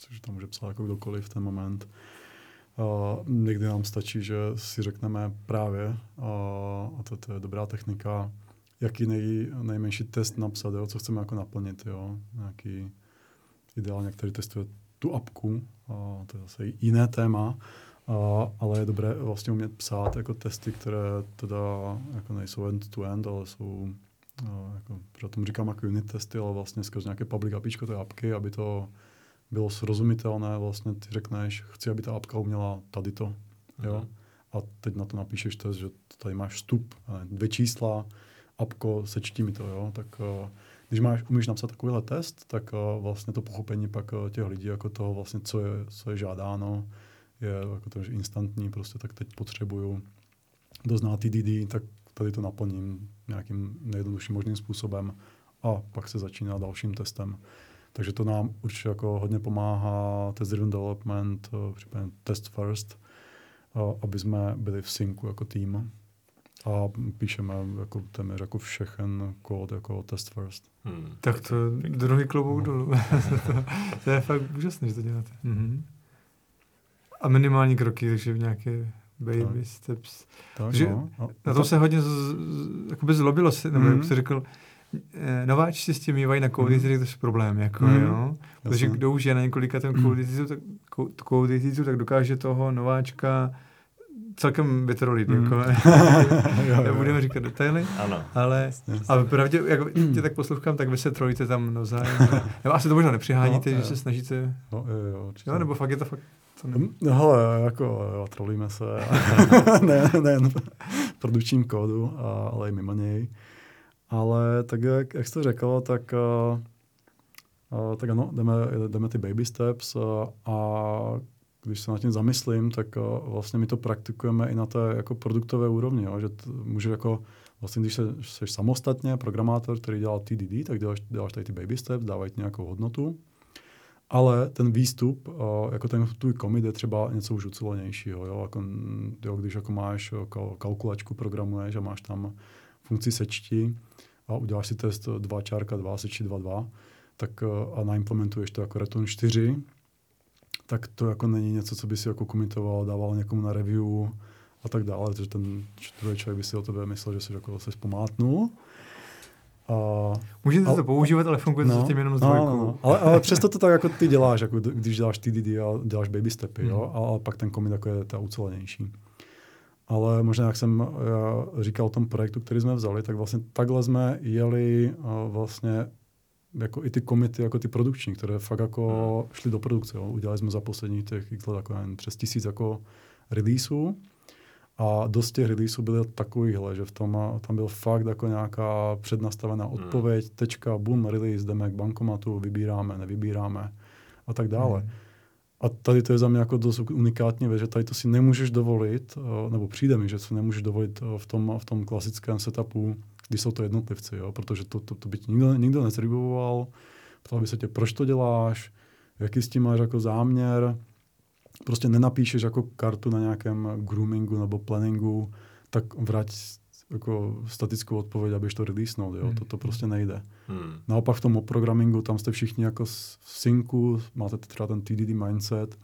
což tam může psát jako kdokoliv v ten moment. Uh, někdy nám stačí, že si řekneme právě, uh, a to, to je dobrá technika, jaký nej, nejmenší test napsat, jo, co chceme jako naplnit. Jo. Nějaký ideálně, který testuje tu apku, a to je zase jiné téma, a, ale je dobré vlastně umět psát jako testy, které teda jako nejsou end-to-end, ale jsou, a, jako, že tomu říkám jako unit testy, ale vlastně skrz nějaké public APIčko té apky, aby to bylo srozumitelné, vlastně ty řekneš, chci, aby ta apka uměla tady to, jo, mm-hmm. a teď na to napíšeš test, že tady máš vstup, dvě čísla, apko, sečti mi to, jo, tak uh, když máš, umíš napsat takovýhle test, tak uh, vlastně to pochopení pak uh, těch lidí, jako toho vlastně, co je, co je žádáno, je jako to, že instantní, prostě tak teď potřebuju doznat TDD, tak tady to naplním nějakým nejjednodušším možným způsobem a pak se začíná dalším testem. Takže to nám určitě jako hodně pomáhá test driven development, případně test first, aby jsme byli v synku jako tým a píšeme jako téměř jako všechen kód jako test first. Hmm. Tak to druhý klobouk no. dolů. *laughs* to, to, je fakt úžasné, že to děláte. Mm-hmm. A minimální kroky, takže nějaké baby tak. steps. Tak, takže no. Na to se hodně z, z, jakoby zlobilo, se, nebo mm-hmm. jak jsi řekl, eh, nováčci s tím mývají na code mm. to je problém, jako, mm. jo. Protože kdo už je na několika ten code tak, code tak dokáže toho nováčka celkem vytrolit, mm. jako, *laughs* nebudeme říkat detaily, ano. ale a pravdě, jako tě tak poslouchám, tak vy se trolíte tam navzájem. *laughs* nebo asi to možná nepřiháníte, no, že jo. se snažíte, no, jo, jo, jo, nebo fakt je to fakt to ne... No hele, jako jo, trolíme se, *laughs* ne, nejen v produkčním kódu, ale i mimo něj. Ale tak, jak, jak jste řekl, tak, uh, tak ano, jdeme, jdeme ty baby steps uh, a když se nad tím zamyslím, tak uh, vlastně my to praktikujeme i na té jako produktové úrovni, jo, že t- může jako vlastně, když jsi samostatně programátor, který dělá TDD, tak děláš, děláš tady ty baby steps, dávají ti nějakou hodnotu, ale ten výstup, jako ten tvůj commit je třeba něco už ucelenějšího, jo, jako, jo, když jako máš kal- kalkulačku, programuješ a máš tam funkci sečti a uděláš si test 2 čárka 2, sečti 2, 2, tak uh, a naimplementuješ to jako return 4, tak to jako není něco, co by si jako komitoval, dával někomu na review a tak dále, protože ten druhý člověk by si o tebe myslel, že jsi jako se zpomátnul. A, Můžete a, to používat, ale funguje no, to tím jenom s dvojkou. No, no. Ale, ale přesto to tak jako ty děláš, jako když děláš TDD a děláš baby stepy, hmm. jo, a, a pak ten komit jako je ta ucelenější. Ale možná, jak jsem já říkal o tom projektu, který jsme vzali, tak vlastně takhle jsme jeli vlastně jako i ty komity, jako ty produkční, které fakt jako hmm. šly do produkce. Jo. Udělali jsme za poslední těch let jako jen přes tisíc jako releaseů. A dost těch releaseů bylo takovýchhle, že v tom tam byl fakt jako nějaká přednastavená hmm. odpověď, hmm. tečka, boom, release, jdeme k bankomatu, vybíráme, nevybíráme a tak dále. Hmm. A tady to je za mě jako dost unikátní že tady to si nemůžeš dovolit, eh, nebo přijde mi, že si nemůžeš dovolit eh, v tom, v tom klasickém setupu když jsou to jednotlivci, jo? protože to, to, to by ti nikdo, nikdo netribuoval, ptal by se tě, proč to děláš, jaký s tím máš jako záměr, prostě nenapíšeš jako kartu na nějakém groomingu nebo planningu, tak vrať jako statickou odpověď, abyš to releasenout, jo? Hmm. To, to prostě nejde. Hmm. Naopak v tom programingu, tam jste všichni jako v synku, máte třeba ten TDD mindset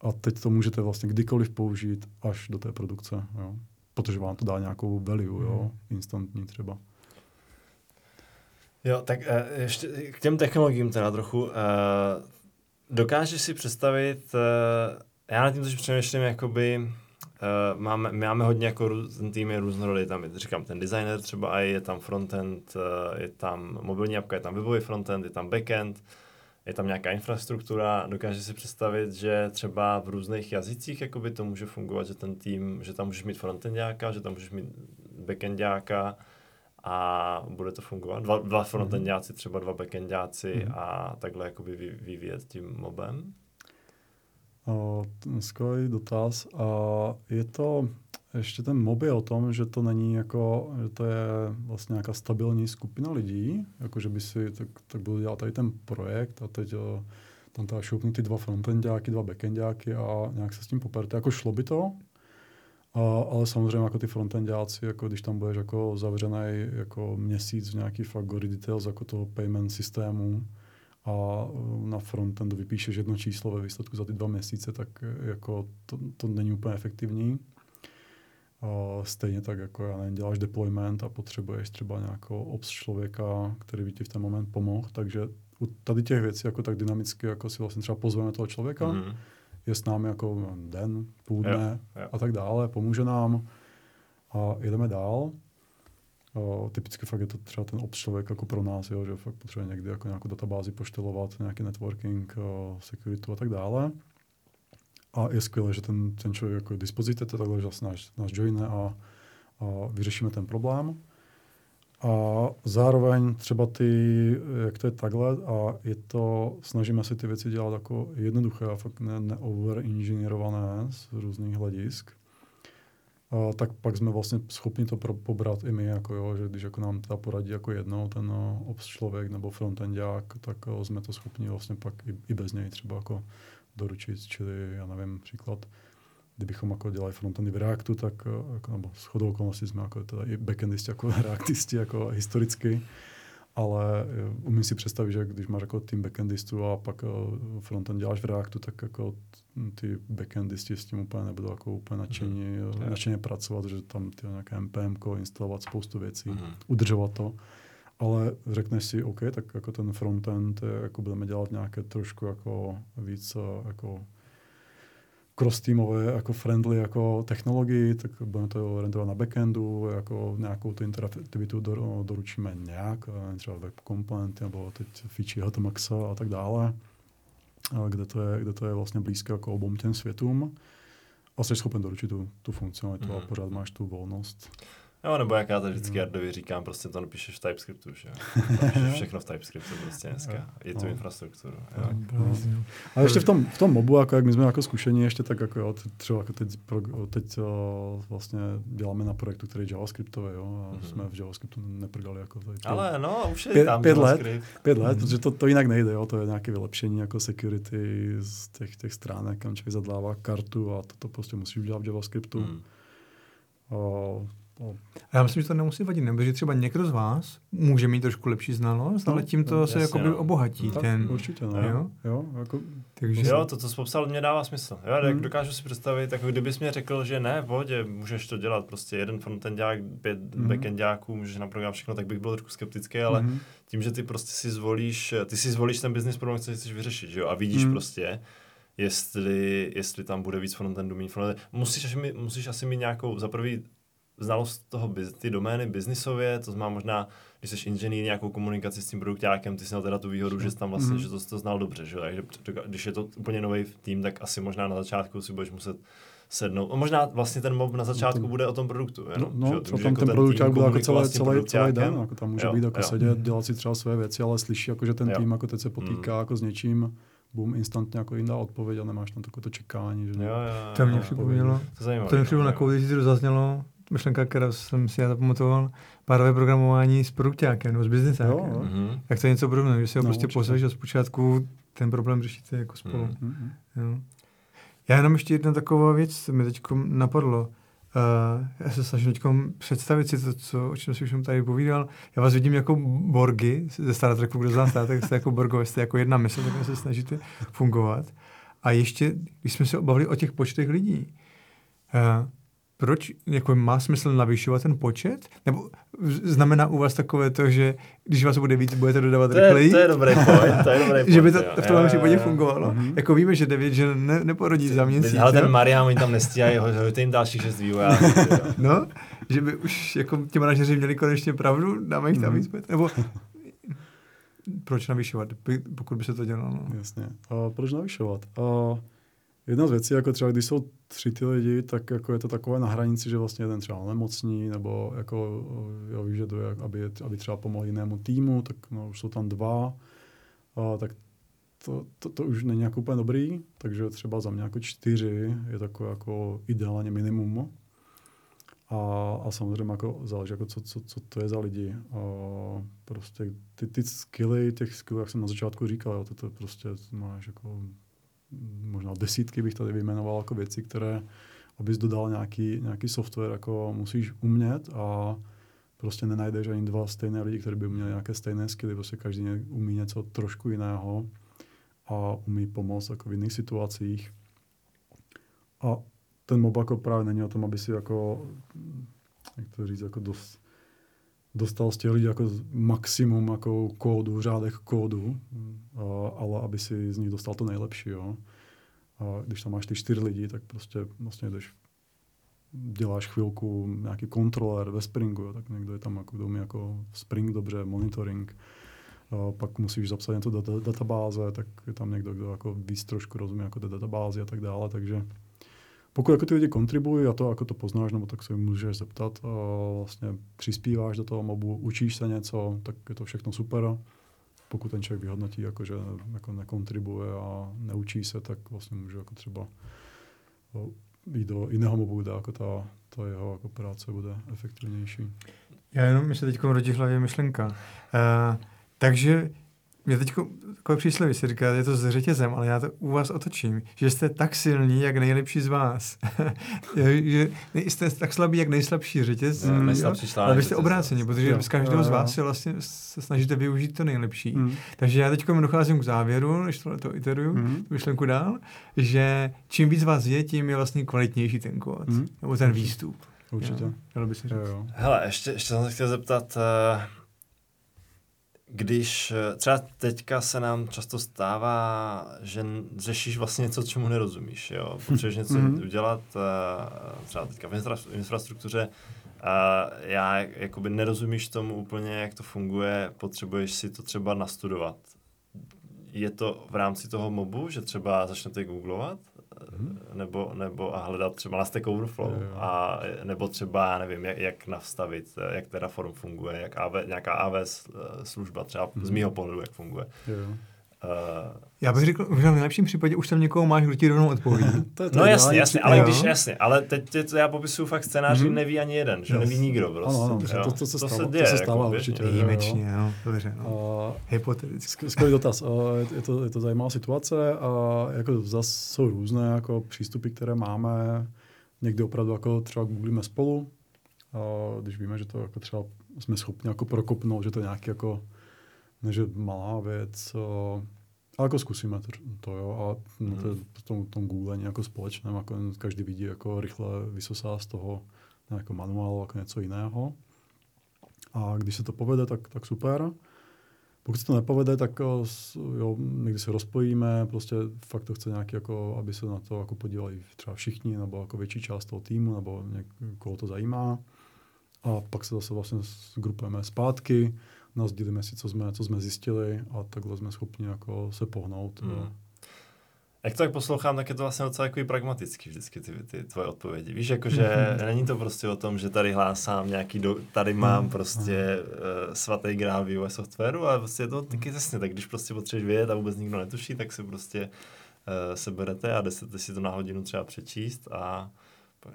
a teď to můžete vlastně kdykoliv použít až do té produkce. Jo? protože vám to dá nějakou value, jo, hmm. instantní třeba. Jo, tak uh, ještě k těm technologiím teda trochu. Uh, dokážeš si představit, uh, já na tím tož přemýšlím, jakoby, uh, máme, my máme hodně jako ten tým je různorodý, tam je, říkám, ten designer třeba a je tam frontend, uh, je tam mobilní apka, je tam webový frontend, je tam backend, je tam nějaká infrastruktura, dokáže si představit, že třeba v různých jazycích jakoby to může fungovat, že ten tým, že tam můžeš mít frontendáka, že tam můžeš mít backendáka a bude to fungovat. Dva, dva mhm. frontendáci, třeba dva backendáci mm-hmm. a takhle jakoby vyvíjet tím mobem. Skvělý dotaz. Uh, je to ještě ten mobil o tom, že to není jako, že to je vlastně nějaká stabilní skupina lidí, jako že by si, tak, tak budu dělat tady ten projekt a teď tam teda šoupnu ty dva frontendáky, dva backendáky a nějak se s tím poperte. Jako šlo by to, A, ale samozřejmě jako ty frontendáci, jako když tam budeš jako zavřený jako měsíc v nějaký fakt gory details jako toho payment systému a uh, na frontendu vypíšeš jedno číslo ve výsledku za ty dva měsíce, tak jako to, to není úplně efektivní. A stejně tak, jako já nevím, děláš deployment a potřebuješ třeba nějakého ops člověka, který by ti v ten moment pomohl, takže u tady těch věcí jako tak dynamicky jako si vlastně třeba pozveme toho člověka, mm-hmm. je s námi jako den, půl dne jo, jo. a tak dále, pomůže nám a jedeme dál. O, typicky fakt je to třeba ten ops člověk jako pro nás, jo, že fakt potřebuje někdy jako nějakou databázi poštelovat, nějaký networking, o, security a tak dále. A je skvělé, že ten, ten člověk jako je dispozice, takhle, že nás, nás joine a, a vyřešíme ten problém. A zároveň třeba ty, jak to je takhle, a je to, snažíme se ty věci dělat jako jednoduché a fakt ne, neoverinženierované z různých hledisk. A tak pak jsme vlastně schopni to pro, pobrat i my, jako jo, že když jako nám ta poradí jako jednou ten no, ops člověk nebo frontendák, tak o, jsme to schopni vlastně pak i, i bez něj třeba jako doručit, čili já nevím, příklad, kdybychom jako dělali frontendy v Reactu, tak eh, jako, nebo s chodou okolností jsme jako teda i backendisti, jako reaktisti, jako historicky, ale eh, umím si představit, že když máš jako tým backendistů a pak eh, frontend děláš v Reactu, tak jako ty backendisti s tím úplně nebudou jako úplně nadšení, mm-hmm. nadšeně pracovat, že tam ty nějaké NPM, instalovat spoustu věcí, mm-hmm. udržovat to. Ale řekneš si, OK, tak jako ten frontend, jako budeme dělat nějaké trošku jako víc jako cross-teamové, jako friendly jako technologii, tak budeme to renderovat na backendu, jako nějakou tu interaktivitu do, doručíme nějak, třeba web component nebo teď feature Hotmaxa a tak dále, kde to je, kde to je vlastně blízké jako obou těm světům a jsi schopen doručit tu, tu funkcionalitu mm. a mhm. pořád máš tu volnost. Jo, nebo jak já to vždycky Ardovi říkám, prostě to napíšeš v TypeScriptu, že *laughs* všechno v TypeScriptu prostě dneska, i tu no. infrastrukturu. Jo. No. A ještě v tom, v tom mobu, jako jak my jsme jako zkušení, ještě tak jako jo, třeba jako teď, pro, teď o, vlastně děláme na projektu, který je JavaScriptový, jo, a mm-hmm. jsme v JavaScriptu neprdali jako tady. Ale no, už je pět, tam pět let, pět let, mm-hmm. protože to, to jinak nejde, jo, to je nějaké vylepšení jako security z těch, těch stránek, kam člověk zadává kartu a to, to prostě musí udělat v JavaScriptu. Mm. O. A já myslím, že to nemusí vadit, nebo že třeba někdo z vás může mít trošku lepší znalost, no, ale tím to no, se jako no. obohatí. No, ten, určitě, no. Jo? Jo, jako, Takže jo, to, co jsi popsal, mě dává smysl. Jo, hmm. dokážu si představit, jako kdybys mě řekl, že ne, v pohodě, můžeš to dělat, prostě jeden frontendák, pět hmm. backendáků, můžeš naprogramovat všechno, tak bych byl trošku skeptický, ale hmm. tím, že ty prostě si zvolíš, ty si zvolíš ten business problém, který chceš vyřešit, že jo, a vidíš hmm. prostě, jestli, jestli tam bude víc frontendu, méně frontendu. Musíš asi, musíš asi mít nějakou, za prvý znalost toho, ty domény biznisově, to znamená možná, když jsi inženýr, nějakou komunikaci s tím produktákem, ty jsi měl teda tu výhodu, že jsi tam vlastně, mm. že to, to znal dobře, že? takže když je to úplně nový tým, tak asi možná na začátku si budeš muset sednout. A možná vlastně ten mob na začátku no, bude o tom produktu. Jenom, no, no třeba tam jako ten produkták bude jako celé, celý, celý den, jako tam může jo, být jako jo. sedět, dělat si třeba své věci, ale slyší, jako, že ten jo. tým jako teď se potýká mm. jako s něčím, boom, instantně jako jim dá odpověď a nemáš tam takové to čekání. Že jo, jo, jo, to mě připomnělo, to mě připomnělo na to zaznělo, myšlenka, kterou jsem si já zapamatoval, párové programování s produktákem nebo s biznesákem. Jo, mm-hmm. Jak to je něco podobného, že si ho no, prostě pozveš a zpočátku ten problém řešíte jako spolu. Mm-hmm. Jo. Já jenom ještě jedna taková věc mi teď napadlo. Uh, já se snažím teď představit si to, co, o čem si už jsem tady povídal. Já vás vidím jako Borgy ze Star Treku, kdo zná Star Trek, jste jako Borgové, jste jako jedna mysl, tak se snažíte fungovat. A ještě, když jsme se obavili o těch počtech lidí, uh, proč jako má smysl navyšovat ten počet? Nebo znamená u vás takové to, že když vás bude víc, budete dodávat to rychleji? Je, to je dobrý point, to je dobrý point, *laughs* Že by to jo. v tom případě fungovalo. Mm-hmm. Jako víme, že devět, že ne, neporodí za měsíc. Ale ten Marian, oni tam nestíhají, hojte jim dalších šest vývojářů. *laughs* no, že by už jako ti manažeři měli konečně pravdu, dáme jich tam mm-hmm. víc. Nebo proč navyšovat, pokud by se to dělalo? No. Jasně. A proč navyšovat? A Jedna z věcí, jako třeba když jsou tři ty lidi, tak jako je to takové na hranici, že vlastně jeden třeba nemocní, nebo jako jo, vyžaduje, aby, aby třeba pomohl jinému týmu, tak no, už jsou tam dva, a, tak to, to, to, už není jako úplně dobrý, takže třeba za mě jako čtyři je takové jako ideálně minimum. A, a samozřejmě jako záleží, jako co, co, co to je za lidi. A prostě ty, ty skilly, těch skillů, jak jsem na začátku říkal, jo, to, to prostě máš jako možná desítky bych tady vyjmenoval jako věci, které abys dodal nějaký, nějaký software, jako musíš umět a prostě nenajdeš ani dva stejné lidi, kteří by měli nějaké stejné skilly, prostě každý umí něco trošku jiného a umí pomoct jako v jiných situacích. A ten mob jako právě není o tom, aby si jako, jak to říct, jako dost, dostal z těch lidí jako maximum jako kódu, v řádech kódu, ale aby si z nich dostal to nejlepší. Jo. A když tam máš ty čtyři lidi, tak prostě vlastně jdeš děláš chvilku nějaký kontroler ve Springu, jo, tak někdo je tam, jako, kdo jako Spring dobře, monitoring, a pak musíš zapsat něco do data, databáze, tak je tam někdo, kdo jako víc trošku rozumí jako do databázy a tak dále, takže pokud jako ty lidi kontribují a to, jako to poznáš, nebo tak se můžeš zeptat, a vlastně přispíváš do toho mobu, učíš se něco, tak je to všechno super. Pokud ten člověk vyhodnotí, jako, že jako nekontribuje a neučí se, tak vlastně může jako třeba jít do jiného mobu, kde jako ta, ta jeho jako práce bude efektivnější. Já jenom mi se teď rodí hlavě myšlenka. Uh, takže mě teď takové přísloví si říká, je to s řetězem, ale já to u vás otočím, že jste tak silní, jak nejlepší z vás. *laughs* že jste tak slabí, jak nejslabší řetěz. Mm, nejslabší ale vy jste obráceni, protože jo, z každého z vás se vlastně se snažíte využít to nejlepší. Mm. Takže já teď docházím k závěru, než tohle to iteruju, mm. myšlenku dál, že čím víc vás je, tím je vlastně kvalitnější ten kód, mm. nebo ten výstup. Určitě. Jo, by se říct. Hele, ještě, ještě jsem se chtěl zeptat, uh když eh, třeba teďka se nám často stává, že řešíš vlastně něco, čemu nerozumíš, jo? Potřebuješ něco mm-hmm. udělat, eh, třeba teďka v infrastruktuře, a já jakoby nerozumíš tomu úplně, jak to funguje, potřebuješ si to třeba nastudovat. Je to v rámci toho mobu, že třeba začnete googlovat, hmm. nebo, nebo a hledat třeba na Stack Overflow, jo. A, nebo třeba, já nevím, jak, jak nastavit, jak Terraform funguje, jak AV, nějaká AWS služba třeba hmm. z mýho pohledu, jak funguje. Jo. Uh, já bych řekl, že v nejlepším případě už tam někoho máš, kdo ti rovnou odpoví. *laughs* to je to no jasně, jasně, ale jo. když jasně, ale teď je to, já popisuju fakt scénář, mm-hmm. neví ani jeden, že yes. neví nikdo prostě. Ano, ano, to, to, to, se stalo, to se děje, to se stává jako, určitě. Výjimečně, jo, dobře, no. Uh, Hypoteticky. Skvělý dotaz, uh, je, to, je to zajímavá situace a uh, jako zase jsou různé jako přístupy, které máme, někdy opravdu jako třeba googlíme spolu, uh, když víme, že to jako třeba jsme schopni jako prokopnout, že to nějaký jako než je malá věc, ale jako zkusíme to, to jo, a na to, hmm. tom, tom Google jako společném, jako každý vidí, jako rychle vysosá z toho jako manuál, jako něco jiného. A když se to povede, tak, tak super. Pokud se to nepovede, tak jo, někdy se rozpojíme, prostě fakt to chce nějaký, jako, aby se na to jako podívali třeba všichni, nebo jako větší část toho týmu, nebo někoho to zajímá. A pak se zase vlastně zgrupujeme zpátky, nazdílíme si, co jsme, co jsme zjistili a takhle jsme schopni jako se pohnout. Hmm. Jak to tak poslouchám, tak je to vlastně docela takový pragmatický vždycky ty, ty tvoje odpovědi. Víš, jakože *laughs* není to prostě o tom, že tady hlásám nějaký, do, tady mám mm-hmm. prostě uh, svatý grál vývoje softwaru, ale prostě je to taky jasně, tak když prostě potřebuješ vědět a vůbec nikdo netuší, tak si prostě uh, seberete a jdete si to na hodinu třeba přečíst a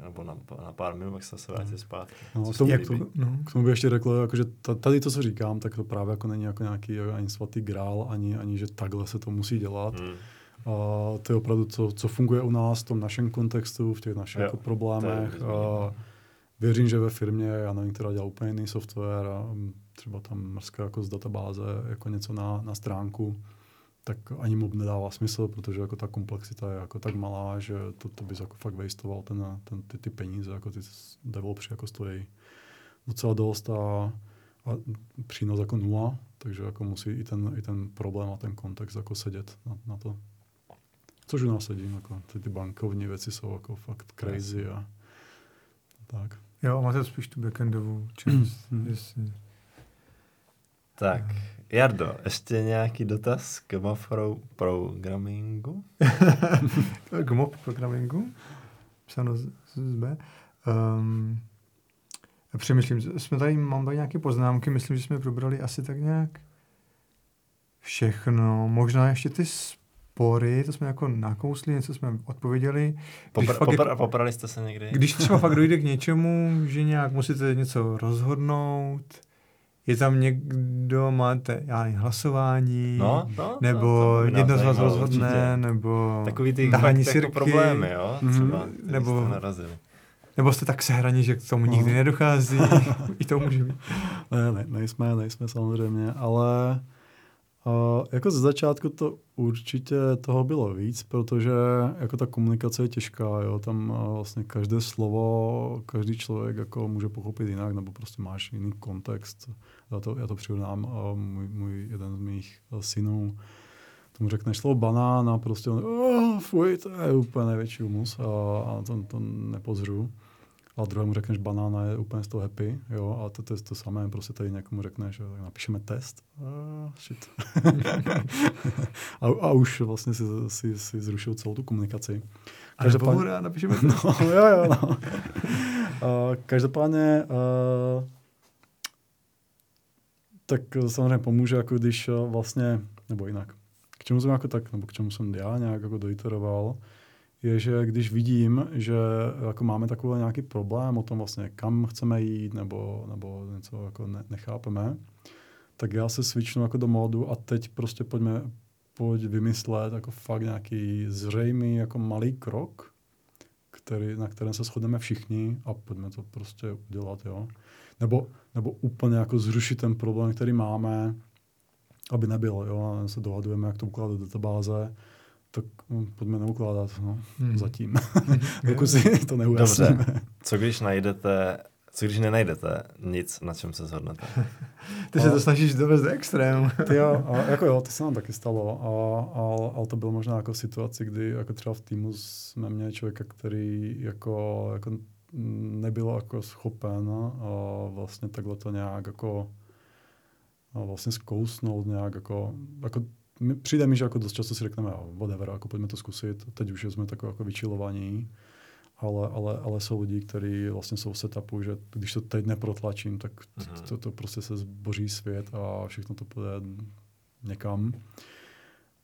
nebo na, na pár minut, pak se zase vrátit zpátky. No, k, tomu, jak to, no. k tomu bych ještě řekl, jako, že tady to, co říkám, tak to právě jako není jako nějaký ani svatý grál, ani, ani že takhle se to musí dělat. Hmm. A to je opravdu, co, co funguje u nás v tom našem kontextu, v těch našich jo, jako problémech. A věřím, že ve firmě, já nevím, která dělá úplně jiný software a třeba tam mrzká jako z databáze jako něco na, na stránku, tak ani mob nedává smysl, protože jako ta komplexita je jako tak malá, že to, to bys jako fakt wastoval ten, ten, ty, ty peníze, jako ty developři jako stojí docela dost a, a přínos jako nula, takže jako musí i ten, i ten problém a ten kontext jako sedět na, na to. Což u nás sedí, jako ty, ty bankovní věci jsou jako fakt crazy a tak. Jo, máte spíš tu backendovou část. mm. Tak, Jardo, ještě nějaký dotaz k MOP programingu? *laughs* k MOP programingu? Psáno z, z B. Um, přemýšlím, jsme tady, mám tady nějaké poznámky, myslím, že jsme probrali asi tak nějak všechno. Možná ještě ty spory, to jsme jako nakousli, něco jsme odpověděli. Popr- popr- je, poprali jste se někdy? Když třeba fakt dojde k *laughs* něčemu, že nějak musíte něco rozhodnout, je tam někdo, máte, já nevím, hlasování, No, no, nebo nás jedno z vás rozhodne, určitě. nebo Takový ty fakt jako sirky, problémy, jo? Mhm, Třeba, nebo- nebo... jste narazili. nebo jste tak sehraní, že k tomu No. nikdy nedochází, *laughs* i to může být. Ne, ne, nejsme, nejsme samozřejmě, ale uh, jako ze začátku to určitě toho bylo víc, protože jako ta komunikace je těžká, jo, tam uh, vlastně každé slovo, každý člověk jako může pochopit jinak, nebo prostě máš jiný kontext. Já to, já to přirovnám, můj, můj jeden z mých uh, synů, tomu řekneš slovo banán a prostě on, oh, fuj, to je úplně největší humus a, a to, to nepozřu. A druhému řekneš banána je úplně z toho happy, jo, a to, to je to samé, prostě tady někomu řekneš, tak napíšeme test, ah, shit. *laughs* a, a, už vlastně si, si, si zrušil celou tu komunikaci. A nebo hurá, napíšeme *laughs* to. No, jo, jo, no. uh, každopádně, uh, tak samozřejmě pomůže, jako když uh, vlastně, nebo jinak, k čemu jsem jako tak, nebo k čemu jsem já nějak jako doiteroval, je, že když vidím, že jako máme takový nějaký problém o tom vlastně, kam chceme jít, nebo, nebo něco jako ne, nechápeme, tak já se switchnu jako do módu a teď prostě pojďme, pojď vymyslet jako fakt nějaký zřejmý jako malý krok, který, na kterém se shodneme všichni a pojďme to prostě udělat, jo. Nebo, nebo úplně jako zrušit ten problém, který máme, aby nebyl, jo, a se dohadujeme, jak to ukládat do databáze, tak hm, pojďme neukládat, no, Hmm. zatím. *laughs* Dokud si to neujasníme. Dobře. Co když najdete, co když nenajdete nic, na čem se shodnete? *laughs* Ty se to snažíš dovést do extrému. *laughs* Ty jo, a jako jo, to se nám taky stalo, a, a, ale to bylo možná jako v situaci, kdy jako třeba v týmu jsme měli člověka, který jako, jako nebyl jako schopen a vlastně takhle to nějak jako vlastně zkousnout nějak jako, jako my, přijde mi, že jako dost často si řekneme, jo, whatever, jako pojďme to zkusit, teď už jsme takové jako vyčilovaní, ale, ale, ale jsou lidi, kteří vlastně jsou v setupu, že když to teď neprotlačím, tak Mhm. to, to prostě se zboří svět a všechno to půjde někam.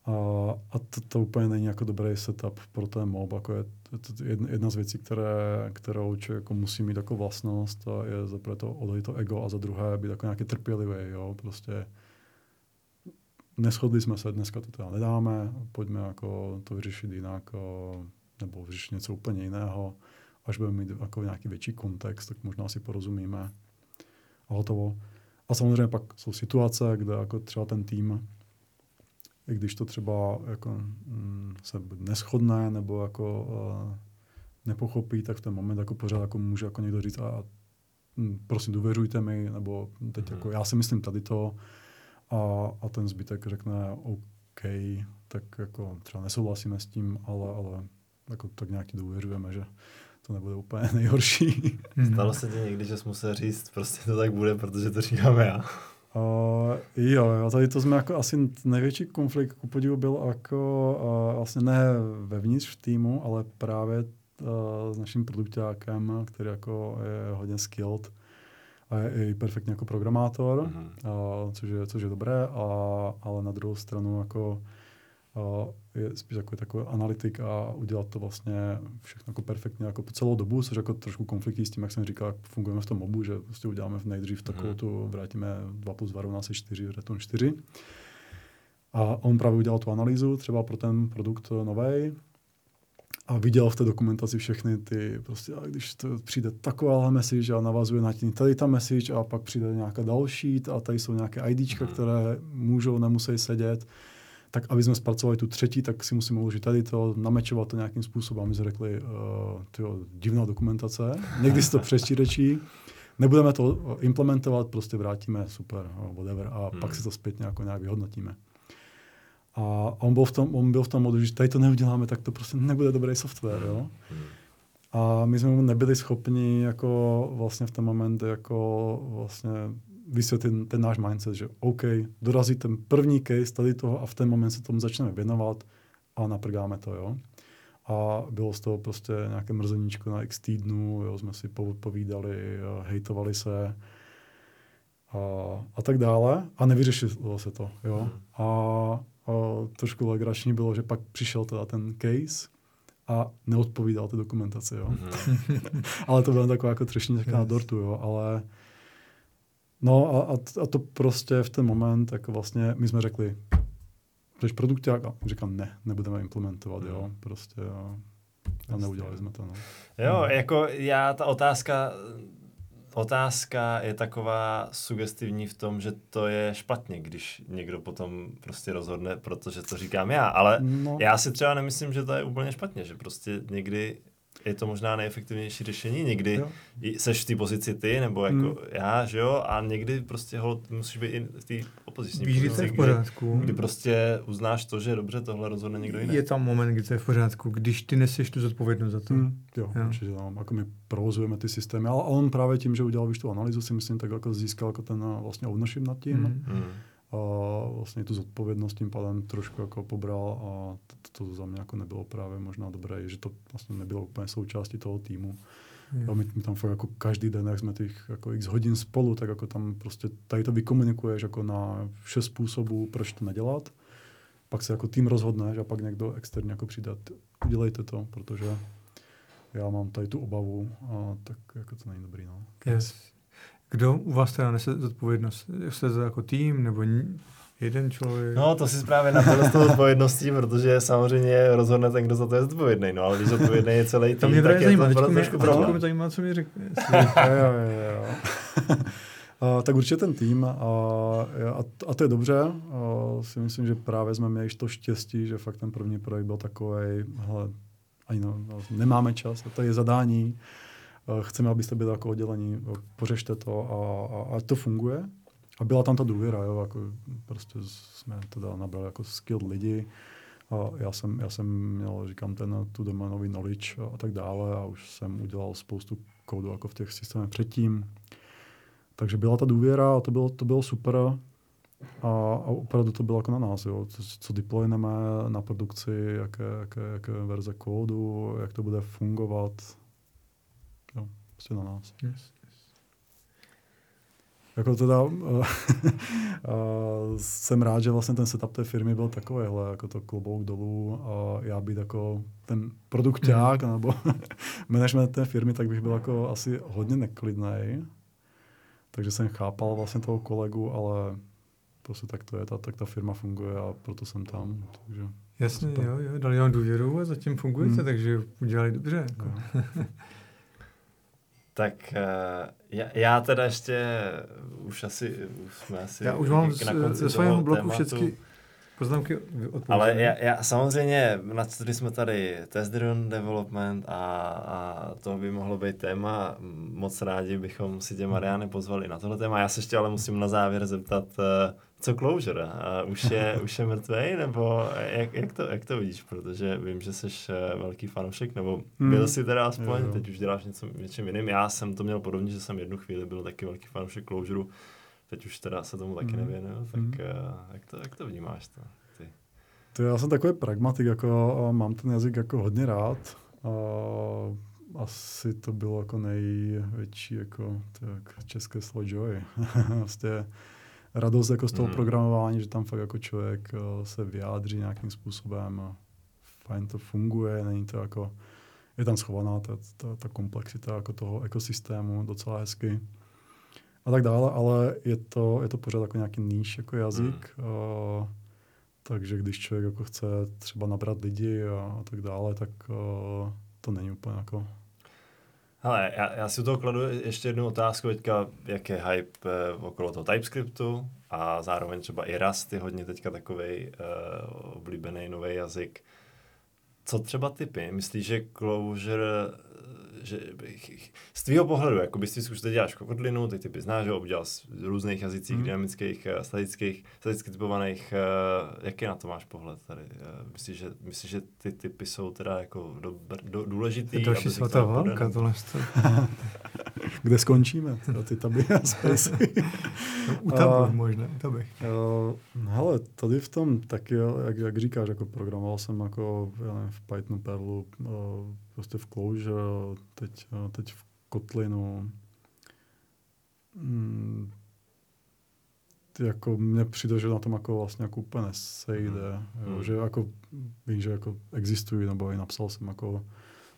A, a to, to úplně není jako dobrý setup pro ten mob. Jako je to, jedna, z věcí, které, kterou člověk jako musí mít jako vlastnost, a je za prvé to odejít to ego a za druhé být jako nějaký trpělivý. Jo? Prostě neschodli jsme se, dneska to teda nedáme, pojďme jako to vyřešit jinak, nebo vyřešit něco úplně jiného. Až budeme mít jako nějaký větší kontext, tak možná si porozumíme a hotovo. A samozřejmě pak jsou situace, kde jako třeba ten tým, i když to třeba jako, mm, se neschodne nebo jako uh, nepochopí, tak v ten moment jako pořád jako může jako někdo říct a mm, prosím důvěřujte mi, nebo teď Mhm. jako já si myslím tady to a, a ten zbytek řekne OK, tak jako třeba nesouhlasíme s tím, ale, ale jako tak nějak ti důvěřujeme, že to nebude úplně *laughs* nejhorší. Stalo se ti někdy, že jsi musel říct, prostě to tak bude, protože to říkáme já. Uh, jo, jo, tady to jsme jako asi největší konflikt ku podivu byl jako uh, vlastně ne vevnitř v týmu, ale právě uh, s naším produktákem, který jako je hodně skilled a je i perfektně jako programátor, Mhm. uh, což, je, což je dobré, a, ale na druhou stranu jako je spíš jako takový analytik a udělat to vlastně všechno jako perfektně jako po celou dobu, což jako trošku konfliktí s tím, jak jsem říkal, jak fungujeme v tom mobu, že prostě uděláme v nejdřív takovou Mhm. tu, vrátíme 2 plus 2 rovná se 4, return 4. A on právě udělal tu analýzu třeba pro ten produkt nový a viděl v té dokumentaci všechny ty, prostě a když to přijde taková message a navazuje na tím tady ta message a pak přijde nějaká další a tady jsou nějaké IDčka, Mhm. které můžou, nemusí sedět, tak aby jsme zpracovali tu třetí, tak si musíme uložit tady to, namečovat to nějakým způsobem. A my jsme řekli, uh, tyjo, divná dokumentace, někdy si to přečírečí, nebudeme to implementovat, prostě vrátíme, super, no, whatever, a Hmm. pak si to zpětně jako nějak vyhodnotíme. A on byl v tom, on byl v tom modu, že tady to neuděláme, tak to prostě nebude dobrý software, jo. Mhm. A my jsme mu nebyli schopni jako vlastně v ten moment jako vlastně vysvětlit ten náš mindset, že OK, dorazí ten první case tady toho a v ten moment se tomu začneme věnovat a naprgáme to, jo. A bylo z toho prostě nějaké mrzeníčko na x týdnů, jo, jsme si po- povídali, hejtovali se a, a tak dále a nevyřešilo se to, jo. Mhm. A, a trošku legrační bylo, že pak přišel teda ten case a neodpovídal té dokumentaci, jo. Mhm. *laughs* ale to byla taková jako třešnička na dortu, jo, ale No a, a, a to prostě v ten moment, jako vlastně my jsme řekli, jsi produkták? A říkám, ne, nebudeme implementovat, jo, Mhm. prostě a, a neudělali jsme to, no. Jo, jako já, ta otázka, otázka je taková sugestivní v tom, že to je špatně, když někdo potom prostě rozhodne, protože to říkám já, ale No. já si třeba nemyslím, že to je úplně špatně, že prostě někdy je to možná nejefektivnější řešení, někdy Jo. i seš v té pozici ty, nebo jako Hmm. já, že jo, a někdy prostě ho musíš být i v té opoziční Víš, kdy pozici, je v kdy, pořádku. kdy prostě uznáš to, že dobře, tohle rozhodne někdo jiný. Je tam moment, kdy to je v pořádku, když ty neseš tu zodpovědnost za to. Mm, jo, Jo. určitě, no, jako my provozujeme ty systémy, ale on právě tím, že udělal víš tu analýzu, si myslím, tak jako získal jako ten eh, vlastně ownership nad tím. Mhm. Hmm. A vlastně tu zodpovědnost tím pádem trošku jako pobral a to, to za mě jako nebylo právě možná dobré, že to vlastně nebylo úplně součástí toho týmu. Jo. A my, my tam fakt jako každý den, jak jsme těch jako x hodin spolu, tak jako tam prostě tady to vykomunikuješ jako na šest způsobů, proč to nedělat. Pak se jako tým rozhodneš a pak někdo externě jako přijde, "Ty, udělejte to, protože já mám tady tu obavu a tak jako to není dobrý. No. Yes. Kdo u vás teda nese zodpovědnost? Jste to jako tým, nebo jeden člověk? No, to si právě napadlo s tou odpovědností, protože samozřejmě rozhodne ten, kdo za to je zodpovědný. No, ale když zodpovědný je celý to tým, mě tak právě je zajímá, to pro- mě, trošku problém. mě zajímá, co mi řekne. *laughs* jo, jo, jo. A, *laughs* tak určitě ten tým a, a, a to je dobře. A, si myslím, že právě jsme měli to štěstí, že fakt ten první projekt byl takový, hele, ani no, no, nemáme čas, a to je zadání, chceme, abyste byli jako oddělení, pořešte to a, a, a to funguje. A byla tam ta důvěra, jo, jako prostě jsme teda nabrali jako skilled lidi. A já jsem, já jsem měl, říkám, ten tu doménový knowledge a tak dále a už jsem udělal spoustu kódu jako v těch systémech předtím. Takže byla ta důvěra a to bylo, to bylo super. A, a opravdu to bylo jako na nás, jo. Co, co deployneme na produkci, jaké, jaké, jaké verze kódu, jak to bude fungovat. Prostě na nás. Yes. Jako teda uh, *laughs* jsem rád, že vlastně ten setup té firmy byl takovýhle, jako to klobouk dolů a já být jako ten produkták Mhm. nebo *laughs* management té firmy, tak bych byl jako asi hodně neklidný. Takže jsem chápal vlastně toho kolegu, ale prostě tak to je, ta, tak ta firma funguje a proto jsem tam. Takže, Jasně, Super. jo, jo, dali vám důvěru a zatím fungujete, Hmm. takže udělali dobře. Jako. no. *laughs* Tak uh, já, já teda ještě už asi, už jsme asi Já už mám na konci ze svého bloku tématu. všechny poznámky odpověděné. Ale já, já samozřejmě, načetli jsme tady test driven development a, a to by mohlo být téma. Moc rádi bychom si tě Mariány pozvali na tohle téma. Já se ještě ale musím na závěr zeptat, eh, co Closure? Už je, *laughs* už je mrtvej, nebo jak, jak, to, jak to vidíš? Protože vím, že jsi eh, velký fanoušek, nebo Hmm. byl jsi teda aspoň, Jo, teď už děláš něco něčím jiným. Já jsem to měl podobně, že jsem jednu chvíli byl taky velký fanoušek Closure, teď už teda se tomu taky Hmm. nevěnuju, tak Hmm. eh, jak, to, jak to vnímáš? To, ty? To já jsem takový pragmatik, jako mám ten jazyk jako hodně rád. A asi to bylo jako největší jako tak české slovo joy. vlastně *laughs* radost jako z toho Mhm. programování, že tam fakt jako člověk eh, se vyjádří nějakým způsobem a fajn to funguje, není to jako, je tam schovaná ta, ta, ta komplexita jako toho ekosystému docela hezky a tak dále, ale je to, je to pořád jako nějaký níž jako jazyk. Mm. takže když člověk jako chce třeba nabrat lidi a, a tak dále, tak uh, to není úplně jako... Hele, já, já si u toho kladu ještě jednu otázku teďka, jak je hype eh, okolo toho TypeScriptu a zároveň třeba i Rust je hodně teďka takový uh, oblíbený nový jazyk. Co třeba typy? Myslíš, že Clojure, eh, že z tvýho pohledu, jako bys ty už teď děláš Kotlinu, ty typy znáš, že obdělal z různých jazycích, mm. dynamických, eh, statických, staticky typovaných, uh, jaký na to máš pohled tady? Uh, myslíš, že, myslíš, že ty typy jsou teda jako dobr, do, důležitý? Je další aby si svatá to válka, tohle. *laughs* Kde skončíme? Teda ty taby a. *laughs* *laughs* U tabu možná, u tabech. Uh, hele, tady v tom taky, jak, jak říkáš, jako programoval jsem jako já nevím, v Pythonu, Perlu, uh, prostě v Clojure, teď, uh, teď v Kotlinu. Mm, ty jako mně přijde, že na tom jako vlastně jako úplně nesejde, Mhm. jo, Mhm. že jako vím, že jako existují, nebo i napsal jsem jako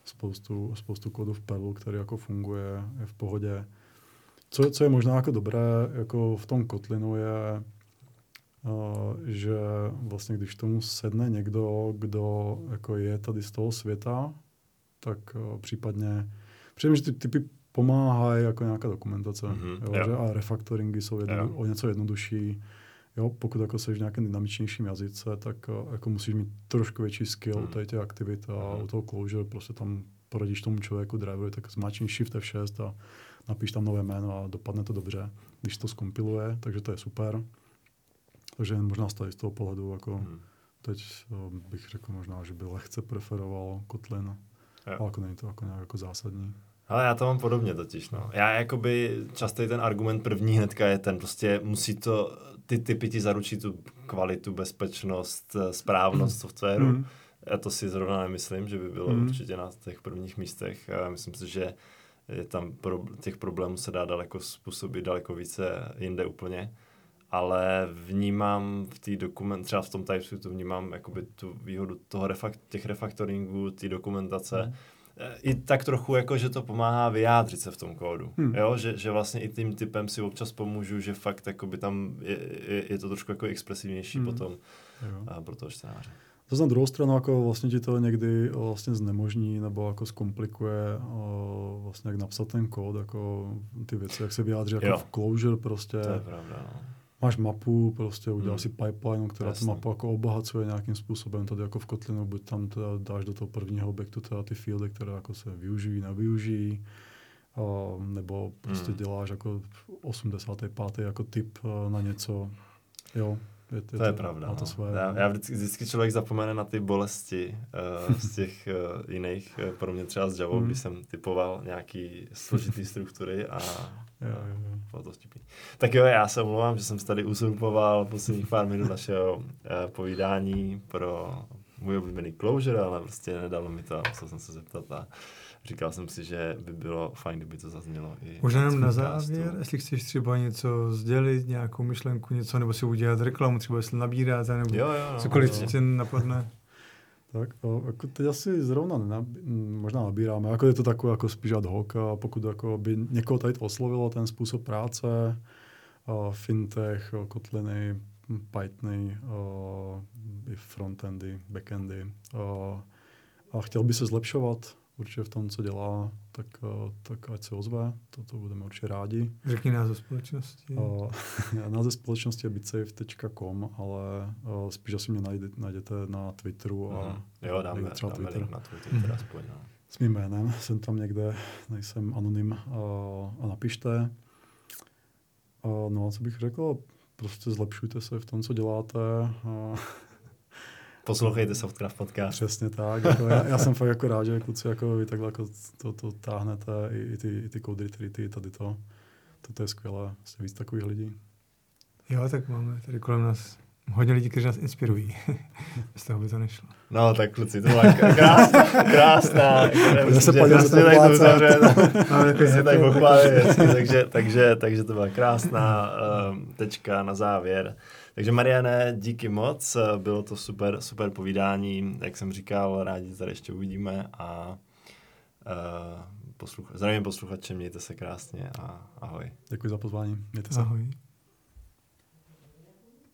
spoustu, spoustu kódu v Perlu, který jako funguje, je v pohodě. co, co je možná jako dobré jako v tom Kotlinu je, uh, že vlastně když tomu sedne někdo, kdo jako je tady z toho světa, tak uh, případně, případně, že ty typy pomáhají jako nějaká dokumentace. Mm-hmm, jo, jo. Že, a refaktoringy jsou jedno, o něco jednodušší. Jo, pokud jako seš v nějakém dynamičnějším jazyce, tak uh, jako musíš mít trošku větší skill mm. tady těch aktivit a mm. u toho closure prostě tam poradíš tomu člověku driveru, tak zmáčkni Shift F6 a napíš tam nové jméno a dopadne to dobře, když to skompiluje, takže to je super. Takže možná z toho pohledu, jako mm. teď uh, bych řekl možná, že by lehce preferoval Kotlin, jo. ale jako není to jako nějak jako zásadní. Ale já to mám podobně totiž, no. Já jakoby často ten argument první hnedka je ten, prostě musí to, ty typy ti zaručí tu kvalitu, bezpečnost, eh, správnost mm. softwaru. Mm. Já to si zrovna nemyslím, že by bylo mm. určitě na těch prvních místech. Já myslím si, že je tam pro, těch problémů se dá daleko způsobit daleko více jinde úplně. Ale vnímám v té dokument, třeba v tom TypeScriptu vnímám jakoby tu výhodu toho refakt, těch refaktoringů, té dokumentace, mm i tak trochu jako, že to pomáhá vyjádřit se v tom kódu. Hmm. Jo? Že, že vlastně i tím typem si občas pomůžu, že fakt by tam je, je, je to trošku jako expresivnější hmm. potom jo. a pro toho čtenáře. To na druhou stranu jako vlastně ti to někdy vlastně znemožní nebo jako zkomplikuje o, vlastně jak napsat ten kód, jako ty věci, jak se vyjádří jako jo. v closure prostě. To je pravda, no máš mapu, prostě uděláš hmm. si pipeline, která Jasně. tu mapu jako obohacuje nějakým způsobem. Tady jako v Kotlinu buď tam teda dáš do toho prvního objektu teda ty fieldy, které jako se využijí, nevyužijí, a, nebo prostě hmm. děláš jako 85. jako typ na něco. Jo, je, je to, to je pravda. Má to no. svoje, já, já vždycky, vždycky člověk zapomene na ty bolesti uh, z těch uh, jiných, uh, pro mě třeba s Javou, hmm. když jsem typoval nějaký složitý struktury a jo, jo, jo. bylo to vtipný. Tak jo, já se omlouvám, že jsem se tady uzurpoval posledních pár minut našeho uh, povídání pro můj oblíbený closure, ale prostě nedalo mi to musel jsem se zeptat a říkal jsem si, že by bylo fajn, kdyby to zaznělo i Možná jenom na závěr, jestli chceš třeba něco sdělit, nějakou myšlenku, něco, nebo si udělat reklamu, třeba jestli nabíráte, nebo jo, jo, no, cokoliv, co tě napadne. Tak, o, jako teď asi zrovna nenab, možná nabíráme, jako je to takové jako spíš ad hoc, a pokud jako by někoho tady oslovilo ten způsob práce, a fintech, a kotliny, Pythony, i frontendy, backendy, a, a chtěl by se zlepšovat, určitě v tom, co dělá, tak, eh, tak ať se ozve, to, to budeme určitě rádi. Řekni název společnosti. *laughs* Uh, název společnosti je bitsafe.com, ale uh, spíš asi mě najde, najdete na Twitteru. A, mm. Jo, dáme, třeba dáme Twitter. na Twitter mm. aspoň. No. S mým jménem, *laughs* jsem tam někde, nejsem anonym uh, a napište. Uh, no a co bych řekl, prostě zlepšujte se v tom, co děláte. Uh, Poslouchejte Softcraft podcast. Přesně tak. Jako já, já, jsem fakt jako rád, že kluci jako vy takhle jako to, to táhnete, i, i ty, i ty kody, ty tady to. To je skvělé, jste víc takových lidí. Jo, tak máme tady kolem nás hodně lidí, kteří nás inspirují. *laughs* Bez toho by to nešlo. No, tak kluci, to byla krásná, krásná. se pojďme se tady to se *laughs* tady pochválit, takže, takže, takže to byla krásná um, tečka na závěr. Takže Mariane, díky moc, bylo to super, super povídání, jak jsem říkal, rádi tady ještě uvidíme a uh, poslucha- zdravím posluchače, mějte se krásně a ahoj. Děkuji za pozvání, mějte se. Ahoj.